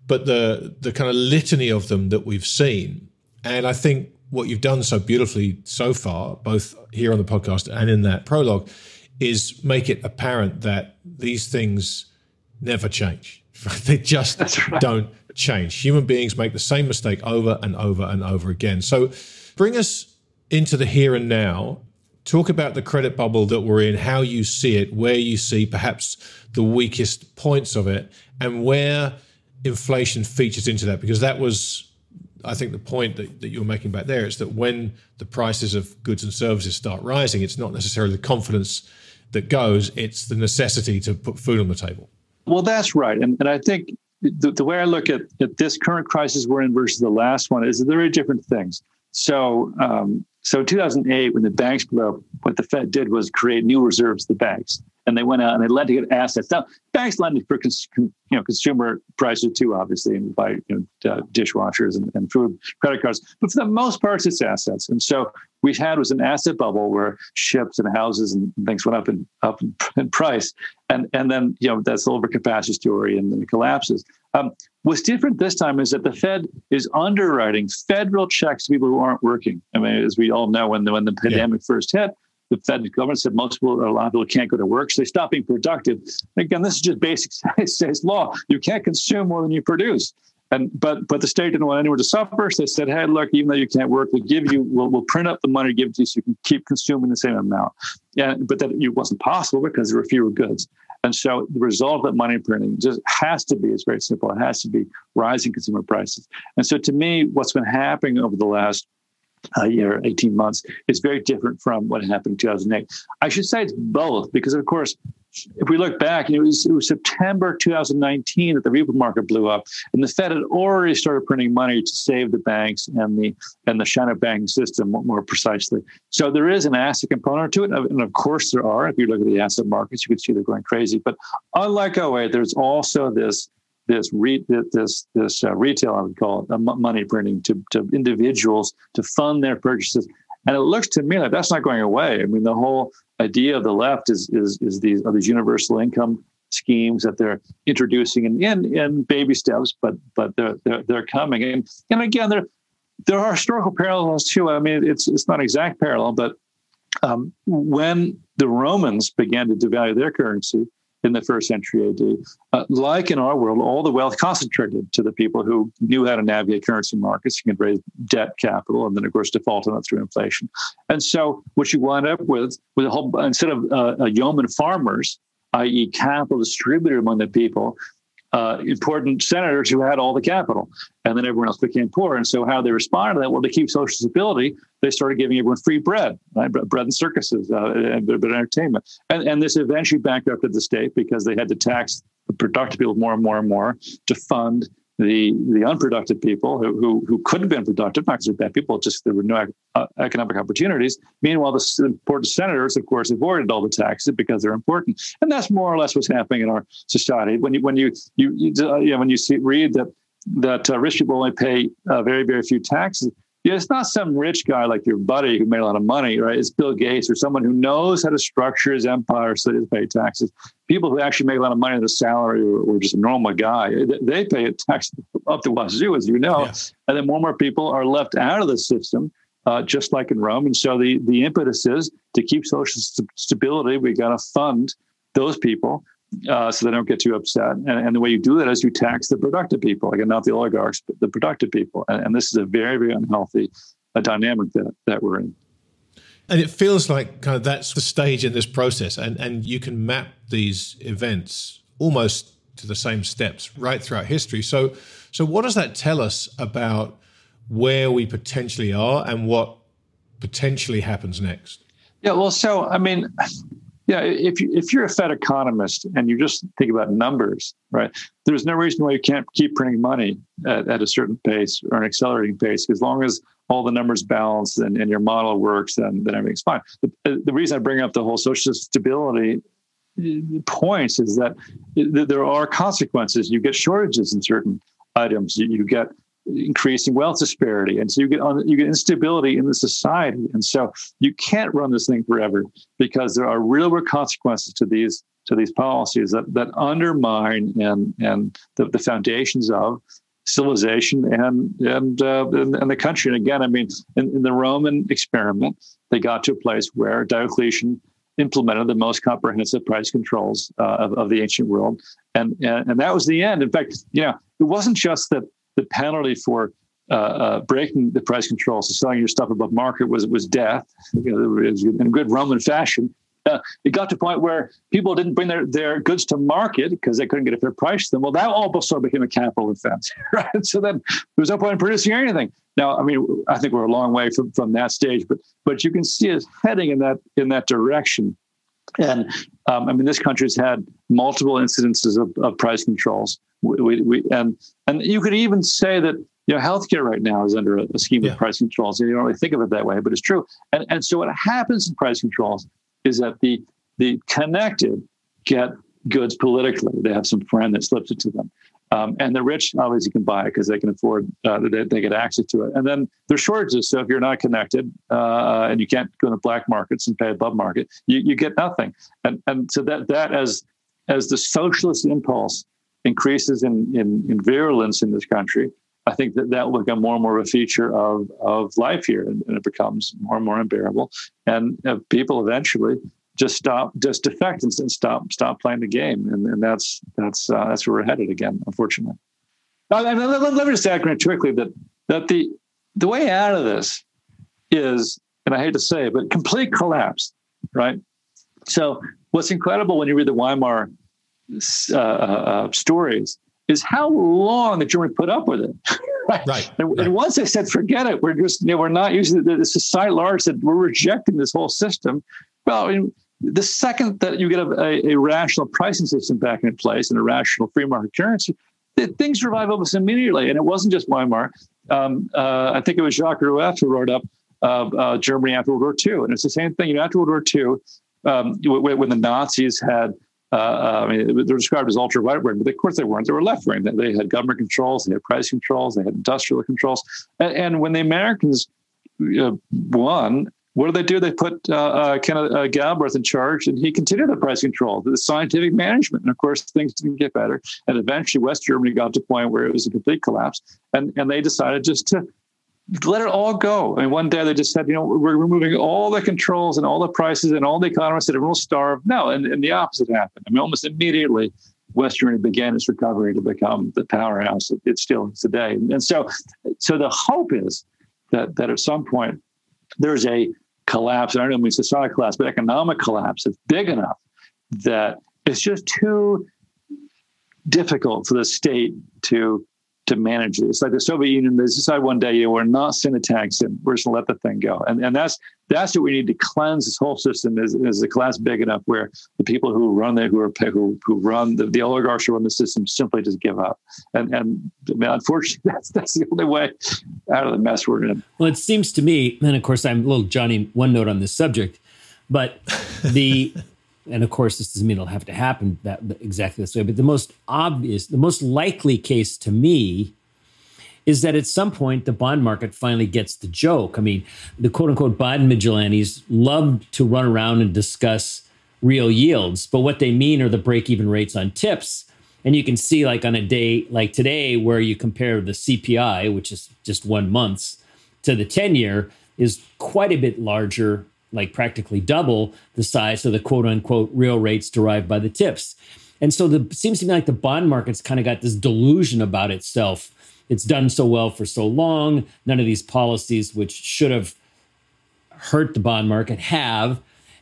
but the the kind of litany of them that we've seen. And I think what you've done so beautifully so far, both here on the podcast and in that prologue, is make it apparent that these things never change. *laughs* they just right. don't change. Human beings make the same mistake over and over and over again. So bring us into the here and now talk about the credit bubble that we're in, how you see it, where you see perhaps the weakest points of it, and where inflation features into that. Because that was, I think, the point that, that you were making back there is that when the prices of goods and services start rising, it's not necessarily the confidence that goes, it's the necessity to put food on the table. Well, that's right. And, and I think the, the way I look at, at this current crisis we're in versus the last one is they're very different things. So, um, so in 2008, when the banks blew up, what the Fed did was create new reserves the banks, and they went out and they lent against assets. Now, banks lend for cons- you know consumer prices too, obviously, and buy you know, uh, dishwashers and, and food, credit cards. But for the most part, it's assets. And so we had was an asset bubble where ships and houses and things went up in up in *laughs* price, and and then you know that's the overcapacity story, and then it collapses. Um, what's different this time is that the Fed is underwriting federal checks to people who aren't working. I mean, as we all know, when the when the pandemic yeah. first hit, the Fed government said most people, a lot of people can't go to work, so they stop being productive. Again, this is just basic *laughs* Say's law. You can't consume more than you produce. And but but the state didn't want anyone to suffer. So they said, hey, look, even though you can't work, we'll give you, we'll, we'll print up the money, give it to you so you can keep consuming the same amount. Yeah, but that it wasn't possible because there were fewer goods. And so the result of that money printing just has to be, it's very simple, it has to be rising consumer prices. And so to me, what's been happening over the last uh, year, 18 months, is very different from what happened in 2008. I should say it's both because, of course, if we look back, it, was, it was September 2019 that the repo market blew up, and the Fed had already started printing money to save the banks and the and the shadow banking system more precisely. So there is an asset component to it, and of course there are. If you look at the asset markets, you can see they're going crazy. But unlike 08, there's also this this re, this this uh, retail I would call it, uh, money printing to to individuals to fund their purchases And it looks to me like that's not going away. I mean, the whole idea of the left is is is these are these universal income schemes that they're introducing in in, in baby steps, but but they're, they're they're coming. And and again, there there are historical parallels too. I mean, it's it's not exact parallel, but um, when the Romans began to devalue their currency, in the first century AD. Uh, like in our world, all the wealth concentrated to the people who knew how to navigate currency markets. You can raise debt capital and then, of course, default on it through inflation. And so, what you wind up with, with a whole instead of uh, yeoman farmers, i.e., capital distributed among the people, uh, important senators who had all the capital, and then everyone else became poor. And so, how they responded to that? Well, to keep social stability, they started giving everyone free bread, right? bread and circuses, uh, and of entertainment. And, and this eventually bankrupted the state because they had to tax the productive people more and more and more to fund the the unproductive people who who, who couldn't have been productive, not because they're bad people, just there were no uh, economic opportunities. Meanwhile, the important senators, of course, avoided all the taxes because they're important, and that's more or less what's happening in our society. When you when you you, you, uh, you know, when you see read that that uh, rich people only pay uh, very very few taxes, yeah, it's not some rich guy like your buddy who made a lot of money, right? It's Bill Gates or someone who knows how to structure his empire so he pay taxes. People who actually make a lot of money on a salary or, or, just a normal guy, they pay a tax *laughs* up to wazoo, as you know. Yeah. And then more and more people are left out of the system, uh, just like in Rome. And so the, the impetus is to keep social st- stability, we got to fund those people uh, so they don't get too upset. And, and, the way you do that is you tax the productive people, again, not the oligarchs, but the productive people. And, and this is a very, very unhealthy uh, dynamic that, that we're in. And it feels like kind of that's the stage in this process, and and you can map these events almost to the same steps right throughout history. So, so what does that tell us about where we potentially are and what potentially happens next? Yeah, well, so I mean, yeah, if you if you're a Fed economist and you just think about numbers, right? There's no reason why you can't keep printing money at, at a certain pace or an accelerating pace, as long as all the numbers balance and, and your model works, then then everything's fine. The, the reason I bring up the whole social stability uh, points is that there are consequences. You get shortages in certain items. You, you get increasing wealth disparity, and so you get on, you get instability in the society, and so you can't run this thing forever because there are real world consequences to these to these policies that that undermine and and the, the foundations of civilization and and, uh, and, and the country. And again, I mean, in, in the Roman experiment, they got to a place where Diocletian implemented the most comprehensive price controls uh, of, of the ancient world, and, and and that was the end. In fact, you know, it wasn't just that the penalty for uh, uh, breaking the price controls, so selling your stuff above market was was death. You know, in good Roman fashion. Uh, it got to a point where people didn't bring their, their goods to market because they couldn't get a fair price to them. Well, that also became a capital offense, *laughs* right? So then there was no point in producing anything. Now, I mean, I think we're a long way from, from that stage, but but you can see us heading in that in that direction. And um, I mean, this country's had multiple incidences of, of price controls. We, we, and and you could even say that you know healthcare right now is under a, a scheme yeah. of price controls. and You don't really think of it that way, but it's true. And and so what happens in price controls is that the the connected get goods politically. They have some friend that slips it to them. Um, and the rich obviously can buy it because they can afford, uh, they, they, get access to it. And then there's shortages. So if you're not connected uh, and you can't go to black markets and pay above market, you, you get nothing. And and so that that as as the socialist impulse increases in, in, in virulence in this country, I think that that will become more and more of a feature of, of life here, and, and it becomes more and more unbearable. And uh, people eventually just stop, just defect and, and stop, stop playing the game, and, and that's that's uh, that's where we're headed again, unfortunately. let, let, let me just add quickly that that the the way out of this is, and I hate to say it, but complete collapse, right? So what's incredible when you read the Weimar uh, uh, uh, stories is how long the Germans put up with it. *laughs* right. right. And, right. and, once they said, forget it, we're just, you know, we're not using the, the society large that we're rejecting this whole system. Well, I mean, the second that you get a, a, rational pricing system back in place and a rational free market currency, things revive almost immediately. And it wasn't just Weimar. Um, uh, I think it was Jacques Rueff who wrote up uh, uh, Germany after World War II. And it's the same thing. You know, after World War II, um, when, the Nazis had, uh, I mean, they're described as ultra right wing, but of course they weren't. They were left wing. They had government controls, they had price controls, they had industrial controls. And, and when the Americans uh, won, what do they do? They put uh, uh, Kenneth uh, Galbraith in charge, and he continued the price control, the scientific management. And of course, things didn't get better. And eventually, West Germany got to a point where it was a complete collapse, and and they decided just to let it all go. Mean, one day they just said, you know, we're removing all the controls and all the prices and all the economists said everyone will starve. No, and, and the opposite happened. I mean, almost immediately, Western began its recovery to become the powerhouse it, it still is today. And so, so the hope is that that at some point there's a collapse. I don't mean societal collapse, but economic collapse that's big enough that it's just too difficult for the state to to manage it. It's like the Soviet Union. They decided one day, you know, we're not sending tanks in. We're just gonna let the thing go. And and that's that's what we need to cleanse this whole system. Is is the class big enough where the people who run it, who are who who run the, the oligarchs who run the system, simply just give up. And and I mean, unfortunately, *laughs* that's that's the only way out of the mess we're in. Well, it seems to me, and of course, I'm a little Johnny one note on this subject, but the *laughs* and of course, this doesn't mean it'll have to happen that exactly this way. But the most obvious, the most likely case to me is that at some point the bond market finally gets the joke. I mean, the quote unquote bond vigilantes love to run around and discuss real yields, but what they mean are the break even rates on tips. And you can see, like on a day like today, where you compare the CPI, which is just one month's, to the 10 year, is quite a bit larger like practically double the size of the quote unquote real rates derived by the tips. And so the seems to me like the bond market's kind of got this delusion about itself. It's done so well for so long. None of these policies, which should have hurt the bond market, have.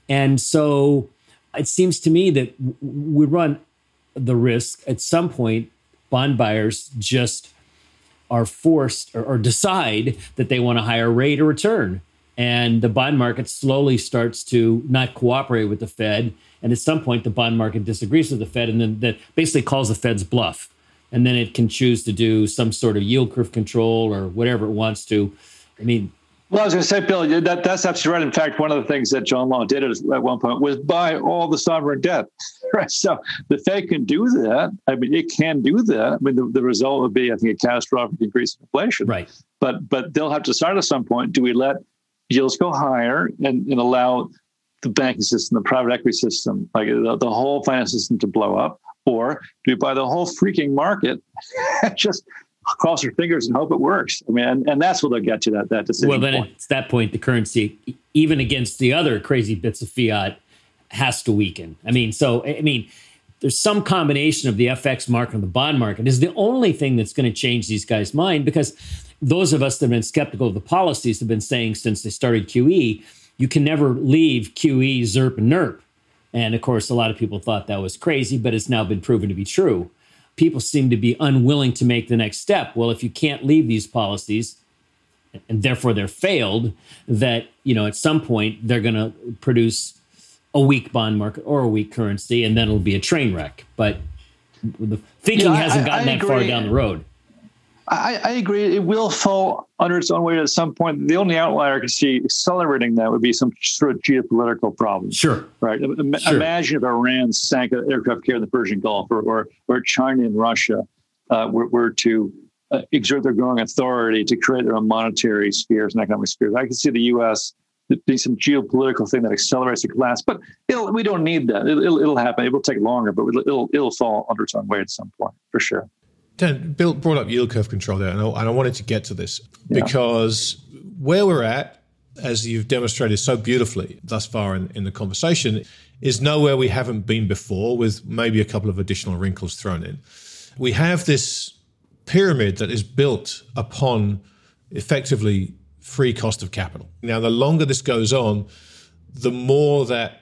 And so it seems to me that we run the risk at some point, bond buyers just are forced or, or decide that they want a higher rate of return and the bond market slowly starts to not cooperate with the Fed. And at some point, the bond market disagrees with the Fed, and then that basically calls the Fed's bluff. And then it can choose to do some sort of yield curve control or whatever it wants to. I mean, well, I was going to say, Bill, that, that's absolutely right. In fact, one of the things that John Law did at one point was buy all the sovereign debt. *laughs* Right. So the Fed can do that. I mean, it can do that. I mean, the, the result would be, I think, a catastrophic increase in inflation. Right. But but they'll have to decide at some point: do we let yields go higher and, and allow the banking system, the private equity system, like the, the whole finance system to blow up? Or do we buy the whole freaking market *laughs* just cross our fingers and hope it works? I mean, and, and that's what they'll get to that, that decision. Well, then point. it's that point, the currency, even against the other crazy bits of fiat, has to weaken. I mean, so, I mean, there's some combination of the FX market and the bond market is the only thing that's going to change these guys' mind because those of us that have been skeptical of the policies have been saying since they started QE, you can never leave QE, ZIRP, and NIRP. And of course, a lot of people thought that was crazy, but it's now been proven to be true. People seem to be unwilling to make the next step. Well, if you can't leave these policies, and therefore they're failed, that you know at some point they're going to produce a weak bond market or a weak currency, and then it'll be a train wreck. But the thinking yeah, hasn't gotten I, I that far down the road. I, I, agree. It will fall under its own weight at some point. The only outlier I could see accelerating that would be some sort of geopolitical problem. Sure. Right. Sure. Imagine if Iran sank an aircraft carrier in the Persian Gulf, or or, or China and Russia uh, were, were, to uh, exert their growing authority to create their own monetary spheres and economic spheres. I can see the U.S. be some geopolitical thing that accelerates the collapse, but we don't need that. It'll, it'll, it'll happen. It will take longer, but it'll, it'll fall under its own weight at some point for sure. Dan, Bill brought up yield curve control there, and I, and I wanted to get to this yeah. because where we're at, as you've demonstrated so beautifully thus far in, in the conversation, is nowhere we haven't been before, with maybe a couple of additional wrinkles thrown in. We have this pyramid that is built upon effectively free cost of capital. Now, the longer this goes on, the more that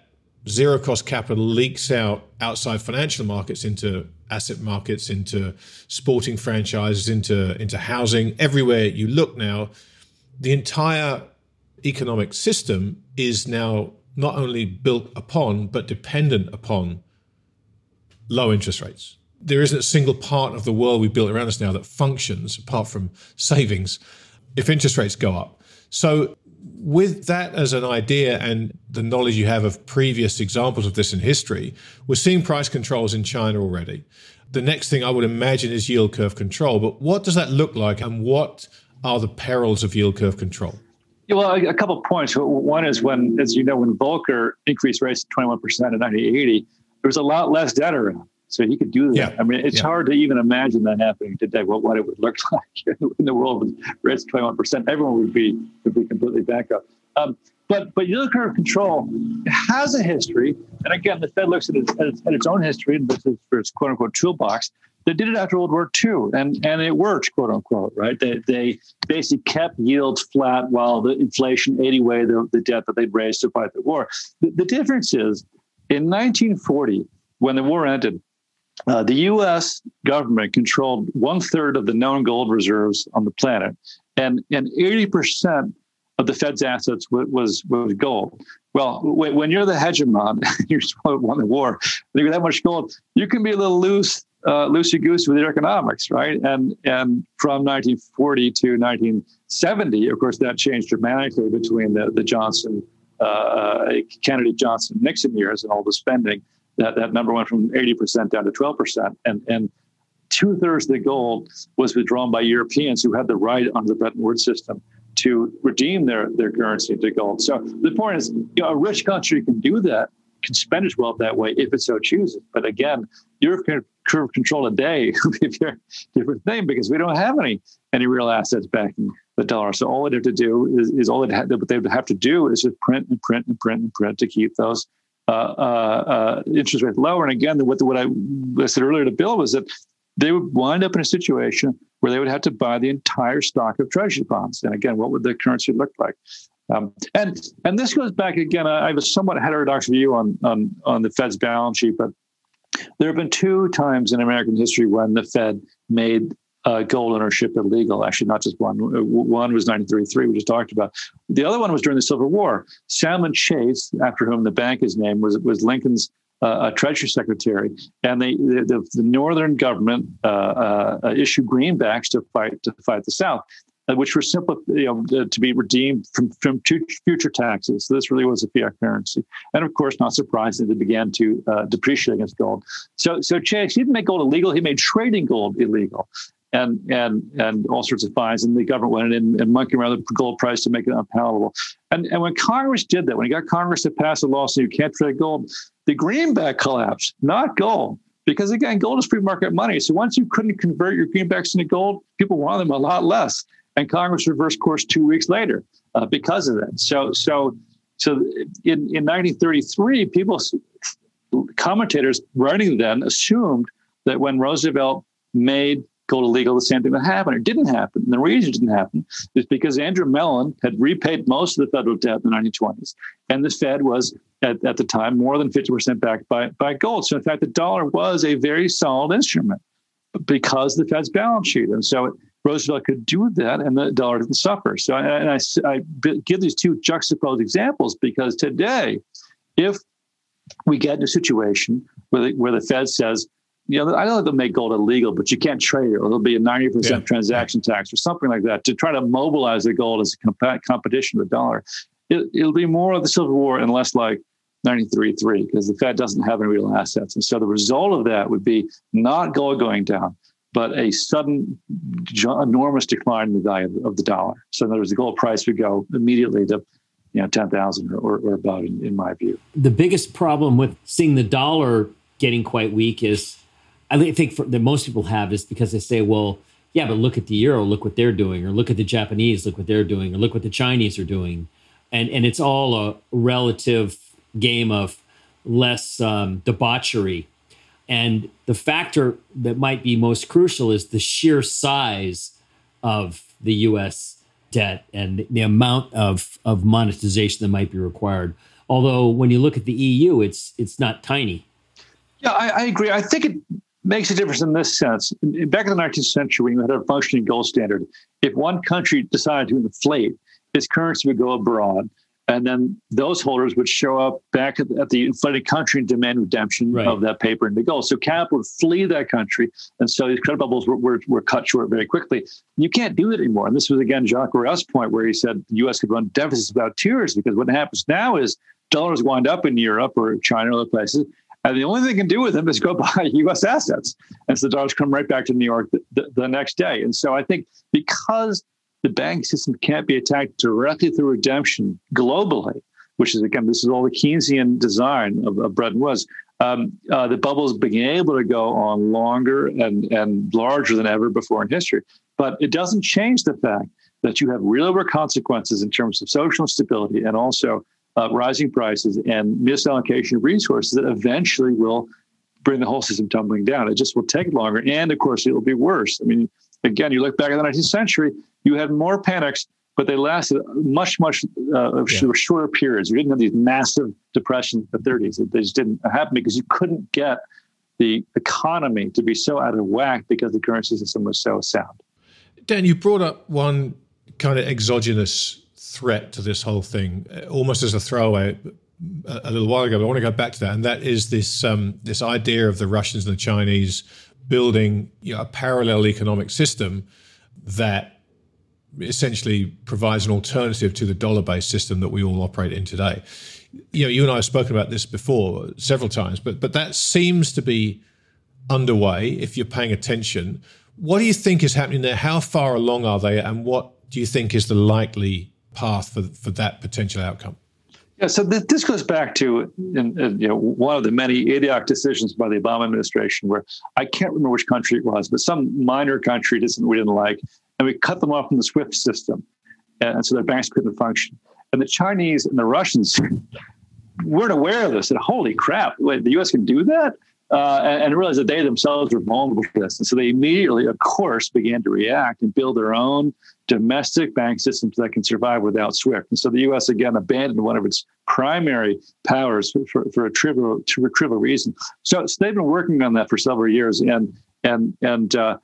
zero cost capital leaks out outside financial markets into asset markets, into sporting franchises, into into housing. Everywhere you look now, the entire economic system is now not only built upon but dependent upon low interest rates. There isn't a single part of the world we built around us now that functions apart from savings if interest rates go up. So with that as an idea and the knowledge you have of previous examples of this in history, we're seeing price controls in China already. The next thing I would imagine is yield curve control. But what does that look like and what are the perils of yield curve control? well, a, couple of points. One is when, as you know, when Volcker increased rates to 21% in 1980, there was a lot less debt around. So he could do that. Yeah. I mean, it's yeah. hard to even imagine that happening today. What what it would look *laughs* like in the world with rates twenty one percent, everyone would be would be completely bankrupt. Um, but but yield curve control has a history, and again, the Fed looks at, it, at, its, at its own history and this is for its quote unquote toolbox. They did it after World War II, and and it worked, quote unquote, right? They they basically kept yields flat while the inflation ate away the, the debt that they'd raised to fight the war. The, the difference is, in 1940, when the war ended, uh, the U.S. government controlled one third of the known gold reserves on the planet, and and 80 percent of the Fed's assets was was, was gold. Well, when you're the hegemon, *laughs* you won the war, you got that much gold, you can be a little loose, uh, loosey goose with your economics, right? And and from 1940 to 1970, of course, that changed dramatically between the the Johnson, uh, Kennedy, Johnson, Nixon years, and all the spending that, that number went from 80% down to 12%. And, and two thirds of the gold was withdrawn by Europeans who had the right under the Bretton Woods system to redeem their, their currency into gold. So the point is, you know, a rich country can do that, can spend its wealth that way if it so chooses. But again, European curve control today would be a very *laughs* different thing because we don't have any any real assets backing the dollar. So all they have to do is, is all they have, they have to do is just print and print and print and print to keep those Uh, uh, uh, interest rates lower. And again, what, what I, I said earlier to Bill was that they would wind up in a situation where they would have to buy the entire stock of treasury bonds. And again, what would the currency look like? Um, and and this goes back again. I have a somewhat heterodox view on on on the Fed's balance sheet, but there have been two times in American history when the Fed made uh, gold ownership illegal. Actually, not just one. One was 1933, we just talked about. The other one was during the Civil War. Salmon Chase, after whom the bank is named, was was Lincoln's uh, Treasury Secretary, and they, the, the Northern government uh, uh, issued greenbacks to fight to fight the South. Uh, which were simply you know, to be redeemed from, from future taxes. So this really was a fiat currency. And of course, not surprising, they began to uh, depreciate against gold. So, so Chase, he didn't make gold illegal, he made trading gold illegal and and and all sorts of fines. And the government went in and monkeyed around the gold price to make it unpalatable. And and when Congress did that, when he got Congress to pass a law saying you can't trade gold, the greenback collapsed, not gold. Because again, gold is free market money. So once you couldn't convert your greenbacks into gold, people wanted them a lot less. And Congress reversed course two weeks later uh, because of that. So so so in, in 1933, people commentators writing then assumed that when Roosevelt made gold illegal, the same thing would happen. It didn't happen. And the reason it didn't happen is because Andrew Mellon had repaid most of the federal debt in the 1920s. And the Fed was, at, at the time, more than 50% backed by, by gold. So, in fact, the dollar was a very solid instrument because the Fed's balance sheet. And so Roosevelt could do that and the dollar didn't suffer. So, and I, I give these two juxtaposed examples because today, if we get in a situation where the, where the Fed says, you know, I know they'll make gold illegal, but you can't trade it, or there'll be a 90% yeah. transaction tax or something like that to try to mobilize the gold as a comp- competition with the dollar. It, will be more of the Civil War and less like 93.3 because the Fed doesn't have any real assets. And so the result of that would be not gold going down, but a sudden enormous decline in the value of the dollar. So in other words, the gold price would go immediately to you know 10,000 or, or, or above in, in my view. The biggest problem with seeing the dollar getting quite weak is I think for, that most people have is because they say, well, yeah, but look at the euro, look what they're doing, or look at the Japanese, look what they're doing, or look what the Chinese are doing, and and it's all a relative game of less um, debauchery, and the factor that might be most crucial is the sheer size of the U.S. debt and the amount of of monetization that might be required. Although when you look at the EU, it's it's not tiny. Yeah, I, I agree. I think it makes a difference in this sense. Back in the 19th century, when you had a functioning gold standard, if one country decided to inflate, its currency would go abroad. And then those holders would show up back at, at the inflated country and demand redemption right. of that paper into gold. So capital would flee that country. And so these credit bubbles were, were, were, cut short very quickly. You can't do it anymore. And this was, again, Jacques Rueff's point where he said the U.S. could run deficits without tears because what happens now is dollars wind up in Europe or China or other places and the only thing they can do with them is go *laughs* buy U.S. assets. And so the dollars come right back to New York the, the, the next day. And so I think because the bank system can't be attacked directly through redemption globally, which is again, this is all the Keynesian design of, of Bretton Woods. Um, uh, the bubbles being able to go on longer and, and larger than ever before in history. But it doesn't change the fact that you have real world consequences in terms of social instability and also uh, rising prices and misallocation of resources that eventually will bring the whole system tumbling down. It just will take longer. And of course, it will be worse. I mean, again, you look back at the 19th century, you had more panics, but they lasted much, much uh, yeah. shorter periods. You didn't have these massive depressions in the 30s. They just didn't happen because you couldn't get the economy to be so out of whack because the currency system was so sound. Dan, you brought up one kind of exogenous threat to this whole thing, uh, almost as a throwaway a, a little while ago. But I want to go back to that, and that is this um, this idea of the Russians and the Chinese building you know, a parallel economic system that essentially provides an alternative to the dollar-based system that we all operate in today. You know, you and I have spoken about this before several times, but but that seems to be underway if you're paying attention. What do you think is happening there? How far along are they, and what do you think is the likely path for, for that potential outcome? Yeah, so th- this goes back to you know one of the many idiotic decisions by the Obama administration, where I can't remember which country it was, but some minor country didn't we didn't like, and we cut them off from the SWIFT system, and so their banks couldn't function. And the Chinese and the Russians *laughs* weren't aware of this. And holy crap, wait, the U.S. can do that? Uh, and, and realized that they themselves were vulnerable to this. And so they immediately, of course, began to react and build their own domestic bank systems that can survive without SWIFT. And so the U.S. again abandoned one of its primary powers for, for, for a trivial, a trivial reason. So, so, they've been working on that for several years, and and and uh,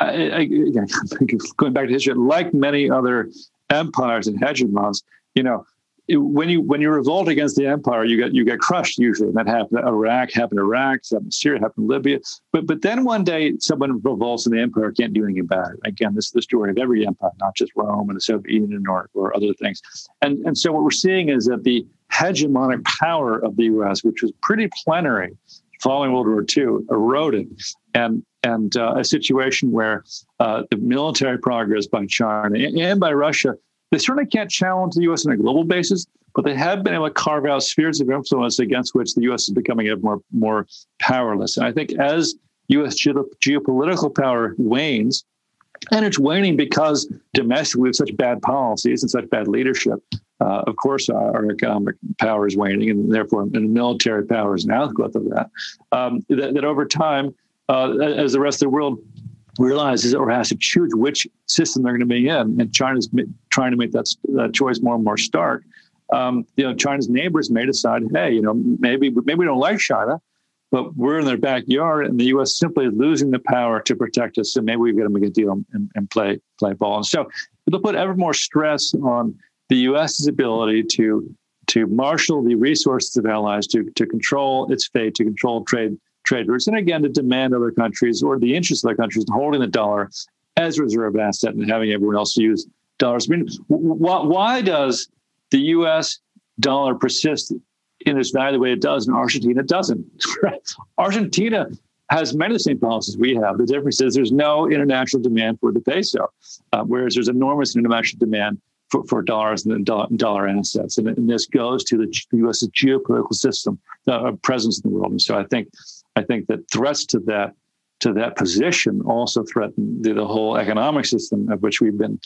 I, I, again, *laughs* going back to history, like many other empires and hegemons, you know, when you when you revolt against the empire, you get you get crushed usually. And that happened in Iraq, happened in Iraq, happened in Syria, happened in Libya. But but then one day someone revolts and the empire can't do anything about it. Again, this is the story of every empire, not just Rome and the Soviet Union or, or other things. And and so what we're seeing is that the hegemonic power of the U.S., which was pretty plenary following World War II, eroded, and and uh, a situation where uh, the military progress by China and by Russia they certainly can't challenge the U.S. on a global basis, but they have been able to carve out spheres of influence against which the U.S. is becoming ever more, more powerless. And I think as U.S. geopolitical power wanes, and it's waning because domestically we have such bad policies and such bad leadership. Uh, of course, our, economic power is waning, and therefore, and military power is an outgrowth of that. Um, that, that over time, uh, as the rest of the world realizes or has to choose which system they're going to be in, and China's trying to make that, that choice more and more stark. Um, you know, China's neighbors may decide, hey, you know, maybe maybe we don't like China, but we're in their backyard, and the U.S. simply is losing the power to protect us. So maybe we've got to make a deal and, and play play ball. And so it'll put ever more stress on the U.S.'s ability to to marshal the resources of allies to to control its fate, to control trade trade routes, and again to demand other countries or the interests of other countries in holding the dollar as a reserve asset and having everyone else use dollars. I mean, why, why does the U.S. dollar persist in its value the way it does, and Argentina doesn't? *laughs* Argentina has many of the same policies we have. The difference is there's no international demand for the peso, uh, whereas there's enormous international demand for, for dollars and dollar, assets. And, and, this goes to the, the U.S.'s geopolitical system, uh, presence in the world. And so I think I think that threats to that to that position also threaten the, the whole economic system of which we've been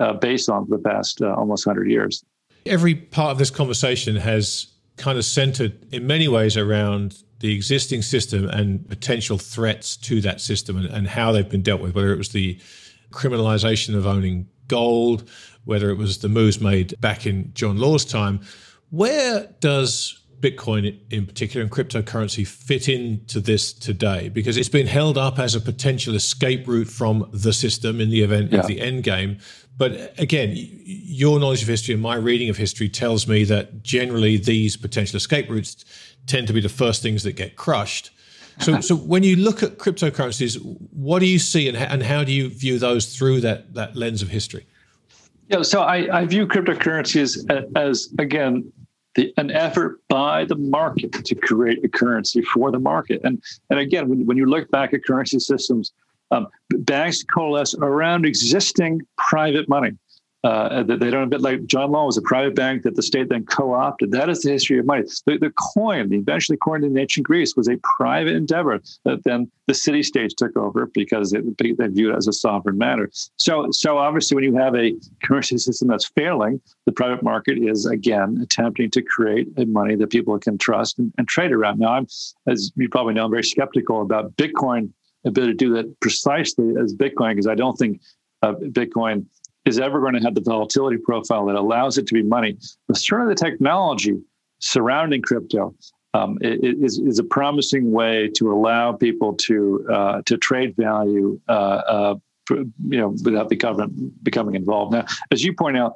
uh, based on for the past uh, almost 100 years. Every part of this conversation has kind of centered in many ways around the existing system and potential threats to that system and, and how they've been dealt with, whether it was the criminalization of owning gold, whether it was the moves made back in John Law's time. Where does Bitcoin in particular and cryptocurrency fit into this today? Because it's been held up as a potential escape route from the system in the event yeah. of the end game. But again, your knowledge of history and my reading of history tells me that generally these potential escape routes tend to be the first things that get crushed. So, *laughs* so when you look at cryptocurrencies, what do you see, and, and how do you view those through that that lens of history? Yeah, so I, I view cryptocurrencies as, as again the, an effort by the market to create a currency for the market. And, and again, when, when you look back at currency systems Um, banks coalesce around existing private money. Uh, they don't a bit like John Law was a private bank that the state then co-opted. That is the history of money. The, the coin, the eventually coined in ancient Greece, was a private endeavor that then the city states took over because it, they viewed it as a sovereign matter. So, so obviously, when you have a currency system that's failing, the private market is again attempting to create a money that people can trust and, and trade around. Now, I'm, as you probably know, I'm very skeptical about Bitcoin ability to do that precisely as Bitcoin because I don't think uh, Bitcoin is ever going to have the volatility profile that allows it to be money. The But certainly the technology surrounding crypto um, is, is a promising way to allow people to uh, to trade value, uh, uh, you know, without the government becoming involved. Now, as you point out,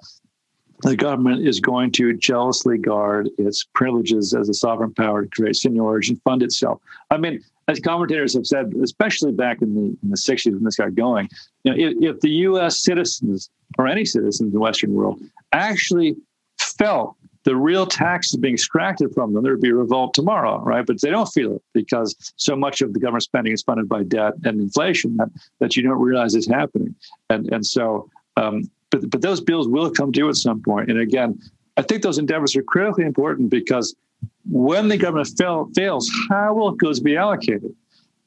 the government is going to jealously guard its privileges as a sovereign power to create seigniorage and fund itself. I mean, as commentators have said, especially back in the in the 60s when this got going, you know, if, if the U.S. citizens or any citizens in the Western world actually felt the real taxes being extracted from them, there'd be a revolt tomorrow, right? But they don't feel it because so much of the government spending is funded by debt and inflation that, that you don't realize is happening. And and so, um, but but those bills will come due at some point. And again, I think those endeavors are critically important because when the government fail, fails, how will it goes be allocated?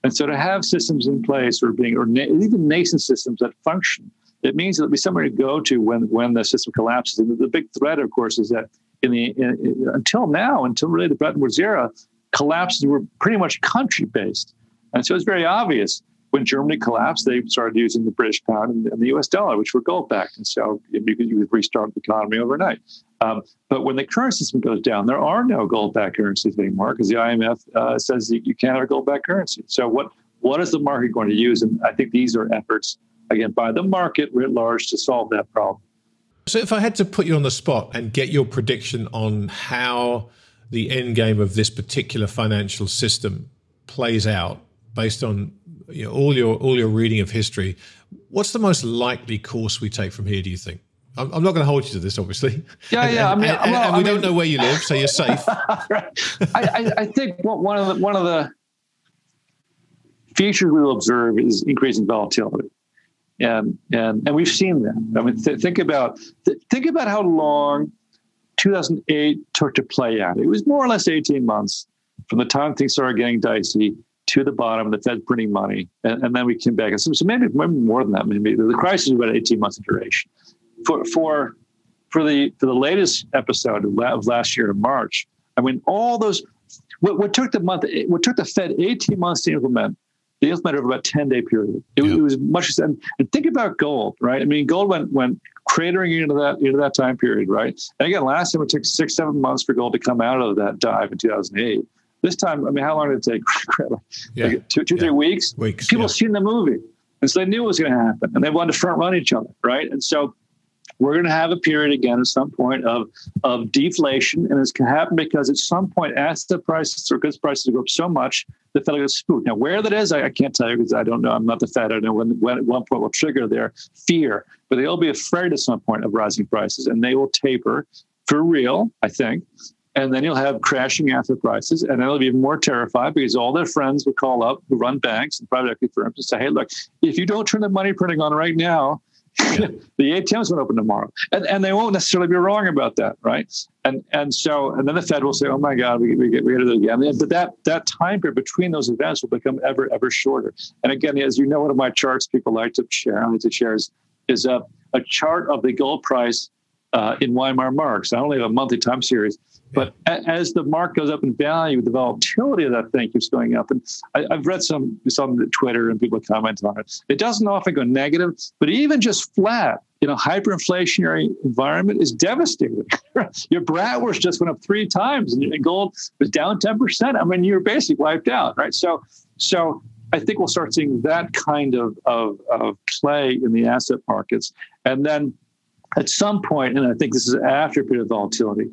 And so to have systems in place or being or na- even nascent systems that function, it means there'll be somewhere to go to when when the system collapses. And the big threat, of course, is that in the in, in, until now, until really the Bretton Woods era, collapses were pretty much country based, and so it's very obvious when Germany collapsed, they started using the British pound and, the U.S. dollar, which were gold backed, and so you could, you could restart the economy overnight. Um, but when the current system goes down, there are no gold backed currencies anymore because the IMF uh, says you can't have a gold backed currency. So what what is the market going to use? And I think these are efforts again by the market writ large to solve that problem. So if I had to put you on the spot and get your prediction on how the end game of this particular financial system plays out based on you know, all your all your reading of history, what's the most likely course we take from here? Do you think? I'm, I'm not going to hold you to this, obviously. Yeah, and, yeah. I mean, and, well, and we I don't know where you live, so you're safe. *laughs* right. I, I, think one of the one of the features we will observe is increasing volatility, and and and we've seen that. I mean, th- think about th- think about how long 2008 took to play out. It was more or less 18 months from the time things started getting dicey to the bottom, the Fed printing money, and, and then we came back. So, so maybe, maybe more than that. Maybe the crisis was about 18 months in duration. For for for the for the latest episode of last year in March, I mean, all those what, what took the month, what took the Fed 18 months to implement, they implemented over about 10 day period. It, yeah. it was much. And, and think about gold, right? I mean, gold went went cratering into that into that time period, right? And again, last time it took six seven months for gold to come out of that dive in 2008. This time, I mean, how long did it take? *laughs* yeah. Like two, two, yeah. three weeks. Weeks. People yeah. seen the movie, and so they knew it was going to happen, and they wanted to front run each other, right? And so we're going to have a period again at some point of of deflation, and it's going to happen because at some point asset prices or goods prices go up so much the Fed will get spooked. Now, where that is, I, I can't tell you because I don't know. I'm not the Fed. I don't know when, when at one point will trigger their fear, but they'll be afraid at some point of rising prices, and they will taper for real, I think and then you'll have crashing asset prices, and they'll be even more terrified because all their friends will call up who run banks and private equity firms and say, "Hey, look, if you don't turn the money printing on right now. *laughs* the ATMs won't open tomorrow," and and they won't necessarily be wrong about that, right? And and so and then the Fed will say, "Oh my God, we we get we got it again." But that that time period between those events will become ever ever shorter. And again, as you know, one of my charts people like to share, I like to share is, is a a chart of the gold price uh, in Weimar marks. I only have a monthly time series but as the mark goes up in value, the volatility of that thing keeps going up. And I, have read some some Twitter and people comment on it. It doesn't often go negative, but even just flat in a hyperinflationary environment is devastating. *laughs* Your bratwurst just went up three times, and gold was down ten percent. I mean, you're basically wiped out, right? So, so I think we'll start seeing that kind of, of, of play in the asset markets, and then at some point, and I think this is after a period of volatility,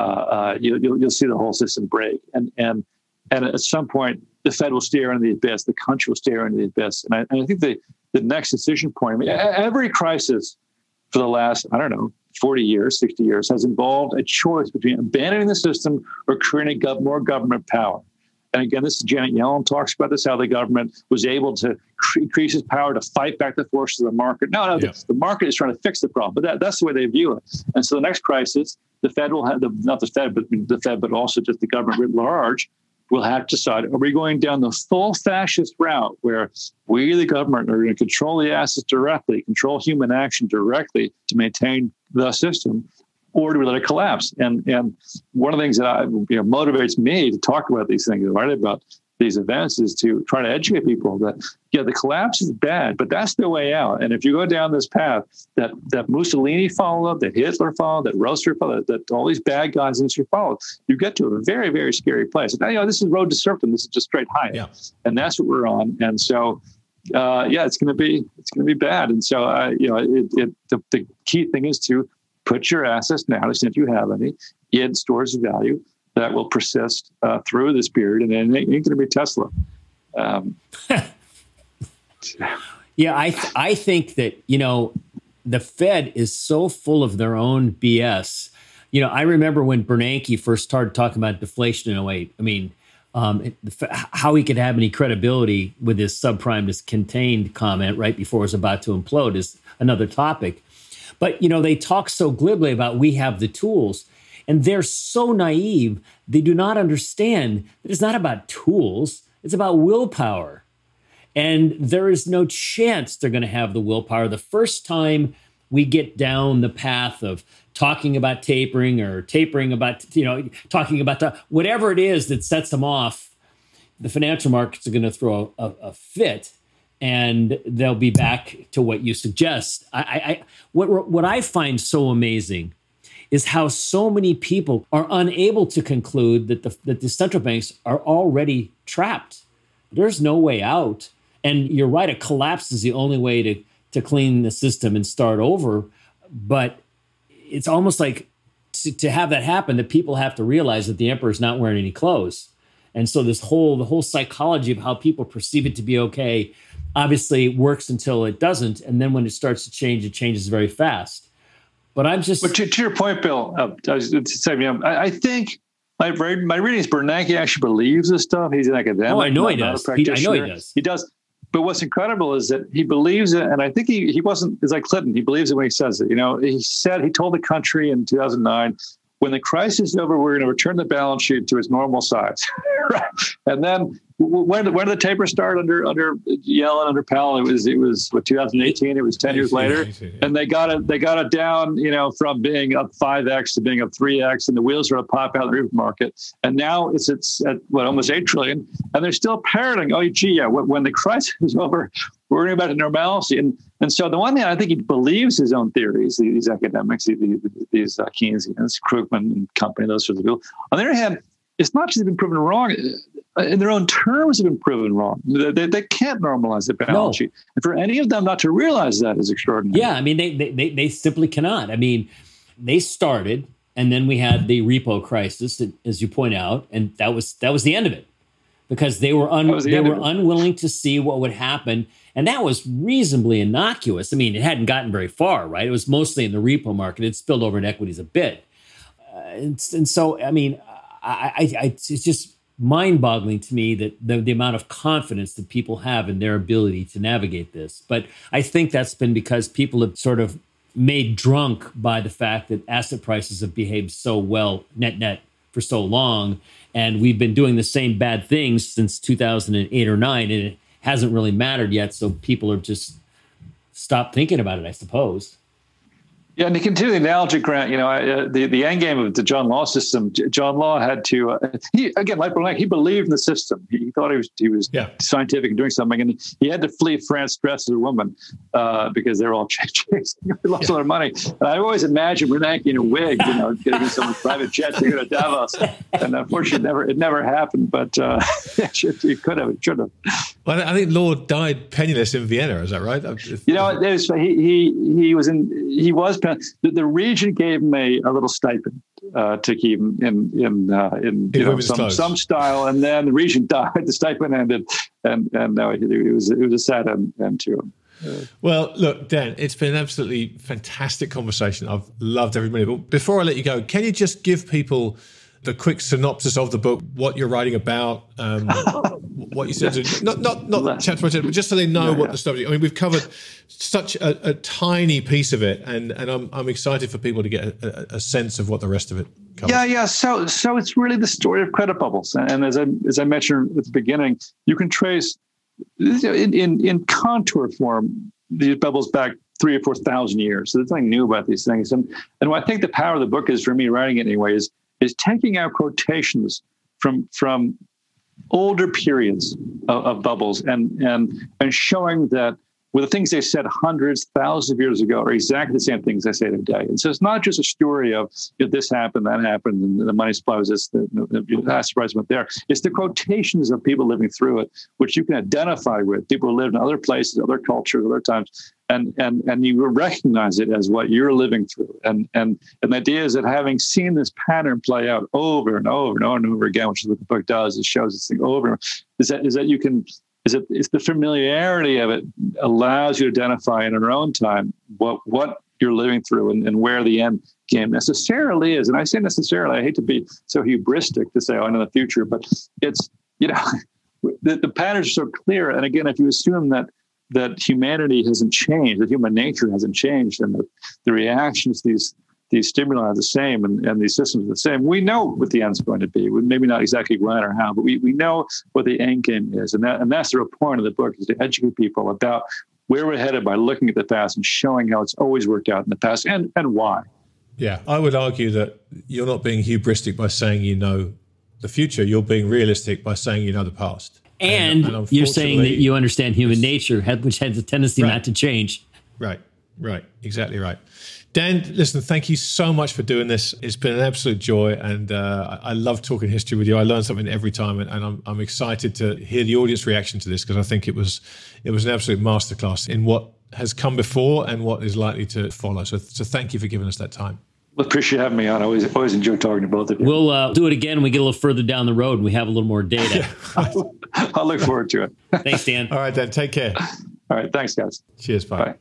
uh, uh, you, will you'll see the whole system break. And and and at some point, the Fed will stare into the abyss. The country will stare into the abyss. And I, and I think the the next decision point. I mean, every crisis for the last I don't know 40 years, 60 years has involved a choice between abandoning the system or creating more government power. And again, this is Janet Yellen talks about this how the government was able to increase its power to fight back the forces of the market. No, no, yeah. the, the, market is trying to fix the problem, but that, that's the way they view it. And so the next crisis, the Fed will have the, not the Fed, but the Fed, but also just the government writ large will have to decide are we going down the full fascist route where we, the government, are going to control the assets directly, control human action directly to maintain the system, or do we let it collapse? And and one of the things that I, you know, motivates me to talk about these things, write about these events is to try to educate people that yeah the collapse is bad but that's the way out. And if you go down this path that that mussolini followed that hitler followed that roaster followed that, that all these bad guys in history followed you get to a very very scary place. And you know this is road to serfdom. This is just straight Hayek. and that's what we're on. And so uh, yeah it's going to be it's going to be bad. And so uh, you know it, it the, the key thing is to put your assets now to if you have any in stores of value that will persist uh, through this period, and then it ain't going to be Tesla. Um, *laughs* yeah, I th- I think that you know the Fed is so full of their own BS. You know, I remember when Bernanke first started talking about deflation in 08. I mean, um, how he could have any credibility with his subprime is contained comment right before it was about to implode is another topic. But you know, they talk so glibly about we have the tools. And they're so naive, they do not understand that it's not about tools, it's about willpower. And there is no chance they're going to have the willpower. The first time we get down the path of talking about tapering or tapering about, you know, talking about the whatever it is that sets them off, the financial markets are going to throw a, a fit and they'll be back to what you suggest. I, I, what what I find so amazing is how so many people are unable to conclude that the, that the central banks are already trapped. There's no way out. And you're right, a collapse is the only way to, to clean the system and start over. But it's almost like to, to have that happen, that people have to realize that the emperor's not wearing any clothes. And so this whole the whole psychology of how people perceive it to be okay obviously works until it doesn't. And then when it starts to change, it changes very fast. But I'm just. But to, to your point, Bill, uh, I was saying, you know, I, I, think my my reading is Bernanke actually believes this stuff. He's an academic. Oh, I know not, he does. He, I know he does. He does. But what's incredible is that he believes it, and I think he he wasn't. It's like Clinton. He believes it when he says it. You know, he said he told the country in 2009 when the crisis is over, we're going to return the balance sheet to its normal size. *laughs* right? And then when when did the taper start under under Yellen under Powell? It was it was what 2018. It was 10 years later, and they got it they got it down. You know, from being up five x to being up three x, and the wheels are to pop out of the market. And now it's it's at what almost eight trillion, and they're still parroting. Oh, gee, yeah. When the *laughs* crisis is over, we're going back to normalcy. And and so the one thing I think he believes his own theories. These academics, these, these uh, Keynesians, Krugman and company, those sorts of people. On the other hand, it's not just they've been proven wrong uh, in their own terms have been proven wrong. They, they can't normalize the balance no. sheet. And for any of them not to realize that is extraordinary. Yeah, I mean, they, they, they simply cannot. I mean, they started, and then we had the repo crisis, as you point out, and that was that was the end of it because they were un, the they were unwilling to see what would happen, and that was reasonably innocuous. I mean, it hadn't gotten very far, right? It was mostly in the repo market. It spilled over in equities a bit, uh, and, and so I mean, I, I, it's just mind boggling to me that the, the amount of confidence that people have in their ability to navigate this. But I think that's been because people have sort of made drunk by the fact that asset prices have behaved so well net net for so long. And we've been doing the same bad things since 2008 or 9, and it hasn't really mattered yet. So people are just stopped thinking about it, I suppose. Yeah, and to continue the analogy, Grant, you know, uh, the, the end game of the John Law system, John Law had to, uh, he, again, like Bernanke, he believed in the system. He thought he was he was yeah. scientific and doing something. And he had to flee France dressed as a woman uh, because they were all *laughs* chasing. he lost yeah. all their money. And I always imagined Bernanke in a wig, you know, getting in some private jet to go to Davos. And unfortunately, it never, it never happened, but uh, *laughs* it could have, it should have. Well, I think Law died penniless in Vienna. Is that right? You know, was, he, he, he was in, he was the, the regent gave him a, a little stipend uh, to keep him in in uh, in, know, some, some style, and then the regent *laughs* died. The stipend ended, and and no, it, it was it was a sad end, end to him. Well, look, Dan, it's been an absolutely fantastic conversation. I've loved every minute. But before I let you go, can you just give people the quick synopsis of the book, what you're writing about, um, *laughs* what you said, not not not chapter by chapter, but just so they know what the subject. I mean, we've covered such a, a, tiny piece of it, and and I'm I'm excited for people to get a, a sense of what the rest of it. Covers. Yeah, yeah. So so it's really the story of credit bubbles, and as I as I mentioned at the beginning, you can trace in in, in contour form these bubbles back three or four thousand years. So there's nothing new about these things. And and what I think the power of the book is for me writing it anyway is is taking out quotations from from older periods of, of bubbles and and and showing that well, the things they said hundreds, thousands of years ago are exactly the same things I say today. And so it's not just a story of you know, this happened, that happened, and the money supply was this, the, the, the surprise went there. It's the quotations of people living through it, which you can identify with. People who lived in other places, other cultures, other times, and and and you recognize it as what you're living through. And and and the idea is that having seen this pattern play out over and over and over and over again, which is what the book does, it shows this thing over, is that is that you can is it it's the familiarity of it allows you to identify in our own time what what you're living through and, and where the end game necessarily is. And I say necessarily, I hate to be so hubristic to say, oh, I know the future, but it's, you know, *laughs* the, the patterns are so clear. And again, if you assume that that humanity hasn't changed, that human nature hasn't changed, and the, the reactions to these these stimuli are the same and, and these systems are the same. We know what the end's going to be. Maybe not exactly when or how, but we, we know what the end game is. And that and that's the real point of the book is to educate people about where we're headed by looking at the past and showing how it's always worked out in the past and, and why. Yeah, I would argue that you're not being hubristic by saying you know the future. You're being realistic by saying you know the past. And, and, and you're saying that you understand human nature, which has a tendency right. not to change. Right, right, exactly right. Dan, listen, thank you so much for doing this. It's been an absolute joy, and uh, I love talking history with you. I learn something every time, and, and I'm, I'm excited to hear the audience reaction to this because I think it was it was an absolute masterclass in what has come before and what is likely to follow. So, so thank you for giving us that time. Well, appreciate having me on. I always always enjoy talking to both of you. We'll uh, do it again when we get a little further down the road and we have a little more data. *laughs* I'll look forward to it. Thanks, Dan. All right, Dan. Take care. All right. Thanks, guys. Cheers. Bye. bye.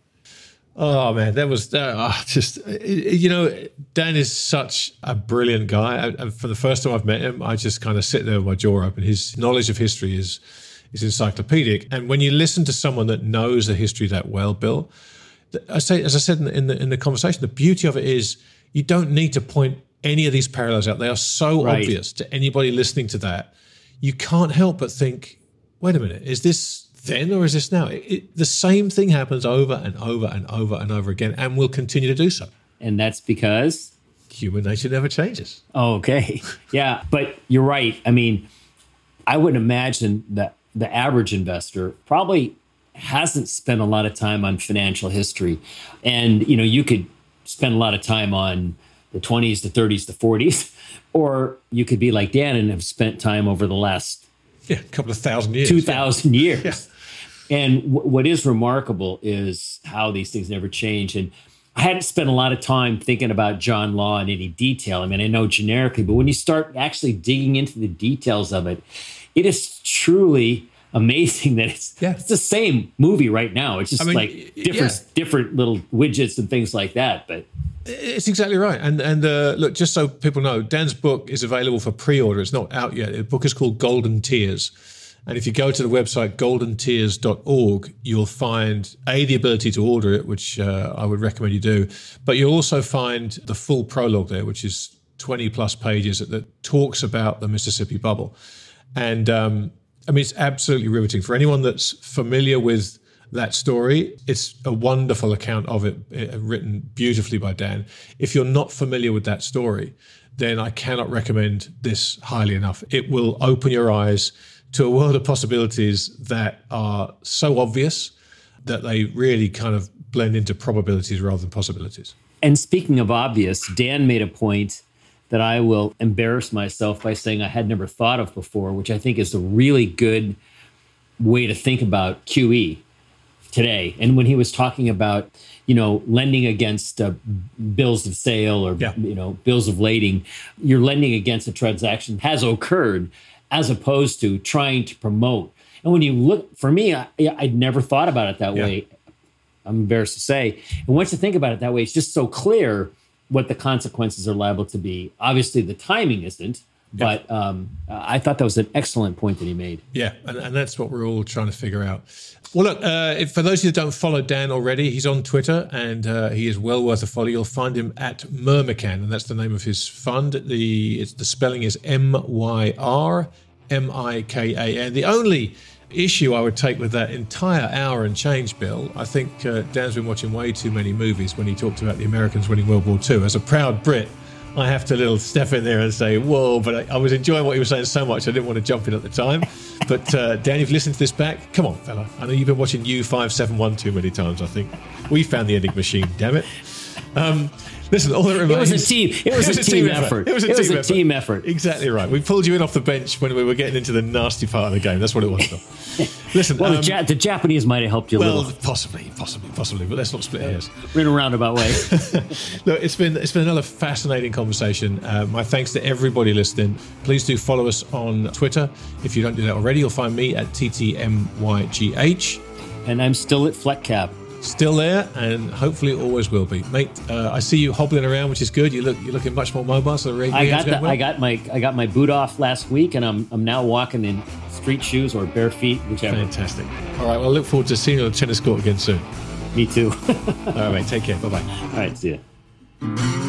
Oh man, that was uh, just you know Dan is such a brilliant guy. I, for the first time I've met him, I just kind of sit there with my jaw open. His knowledge of history is is encyclopedic, and when you listen to someone that knows the history that well, Bill, I say as I said in the in the, in the conversation, the beauty of it is you don't need to point any of these parallels out. They are so right. obvious to anybody listening to that. You can't help but think, wait a minute, is this then or is this now? It, it, the same thing happens over and over and over and over again and will continue to do so. And that's because human nature never changes. Oh, okay. *laughs* Yeah. But you're right. I mean, I would imagine that the average investor probably hasn't spent a lot of time on financial history. And, you know, you could spend a lot of time on the 20s, the 30s, the 40s, *laughs* or you could be like Dan and have spent time over the last yeah, a couple of thousand years. 2,000 yeah. years. Yeah. And w- what is remarkable is how these things never change. And I hadn't spent a lot of time thinking about John Law in any detail. I mean, I know generically, but when you start actually digging into the details of it, it is truly amazing *laughs* that it's yeah. it's the same movie right now. It's just I mean, like different yeah. different little widgets and things like that. But it's exactly right. And and uh, look, just so people know, Dan's book is available for pre-order. It's not out yet. The book is called Golden Tears. And if you go to the website goldentears.org, you'll find a the ability to order it, which uh, I would recommend you do. But you'll also find the full prologue there, which is 20 plus pages that, that talks about the Mississippi bubble. And um, I mean, it's absolutely riveting for anyone that's familiar with that story. It's a wonderful account of it, uh, written beautifully by Dan. If you're not familiar with that story, then I cannot recommend this highly enough. It will open your eyes to a world of possibilities that are so obvious that they really kind of blend into probabilities rather than possibilities. And speaking of obvious, Dan made a point that I will embarrass myself by saying I had never thought of before, which I think is a really good way to think about QE today. And when he was talking about, you know, lending against uh, bills of sale or, yeah. you know, bills of lading, you're lending against a transaction has occurred as opposed to trying to promote. And when you look, for me, I, would never thought about it that yeah. way. I'm embarrassed to say. And once you think about it that way, it's just so clear what the consequences are liable to be. Obviously, the timing isn't, But um, I thought that was an excellent point that he made. Yeah, and, and that's what we're all trying to figure out. Well, look, uh, if, for those of you that don't follow Dan already, he's on Twitter and uh, he is well worth a follow. You'll find him at Myrmikan, and that's the name of his fund. The the spelling is M Y R M I K A N. The only issue I would take with that entire hour and change, Bill, I think uh, Dan's been watching way too many movies when he talked about the Americans winning World War II. As a proud Brit, I have to little step in there and say, whoa, but I, I, was enjoying what he was saying so much, I didn't want to jump in at the time. *laughs* But uh, Dan, you've listened to this back. Come on, fella. I know you've been watching U571 too many times, I think. We found the Enigma machine, damn it. Um, Listen, all that remains. It was a team. It was, *laughs* it was a, team, team effort. effort. It was a, it team, was a effort. team effort. Exactly right. We pulled you in off the bench when we were getting into the nasty part of the game. That's what it was. *laughs* Listen, well, um, the, ja- the, Japanese might have helped you a little. possibly, possibly, possibly, but let's not split hairs. In a roundabout way. *laughs* Look, it's been it's been another fascinating conversation. Uh, my thanks to everybody listening. Please do follow us on Twitter. If you don't do that already, you'll find me at ttmygh. And I'm still at Fleckcap still there and hopefully always will be. Mate uh, i see you hobbling around which is good. You look you're looking much more mobile so the i got the, well. i got my i got my boot off last week and i'm i'm now walking in street shoes or bare feet whichever. Fantastic. All right well i look forward to seeing you on the tennis court again soon. Me too. *laughs* All right mate take care. Bye-bye. All right see you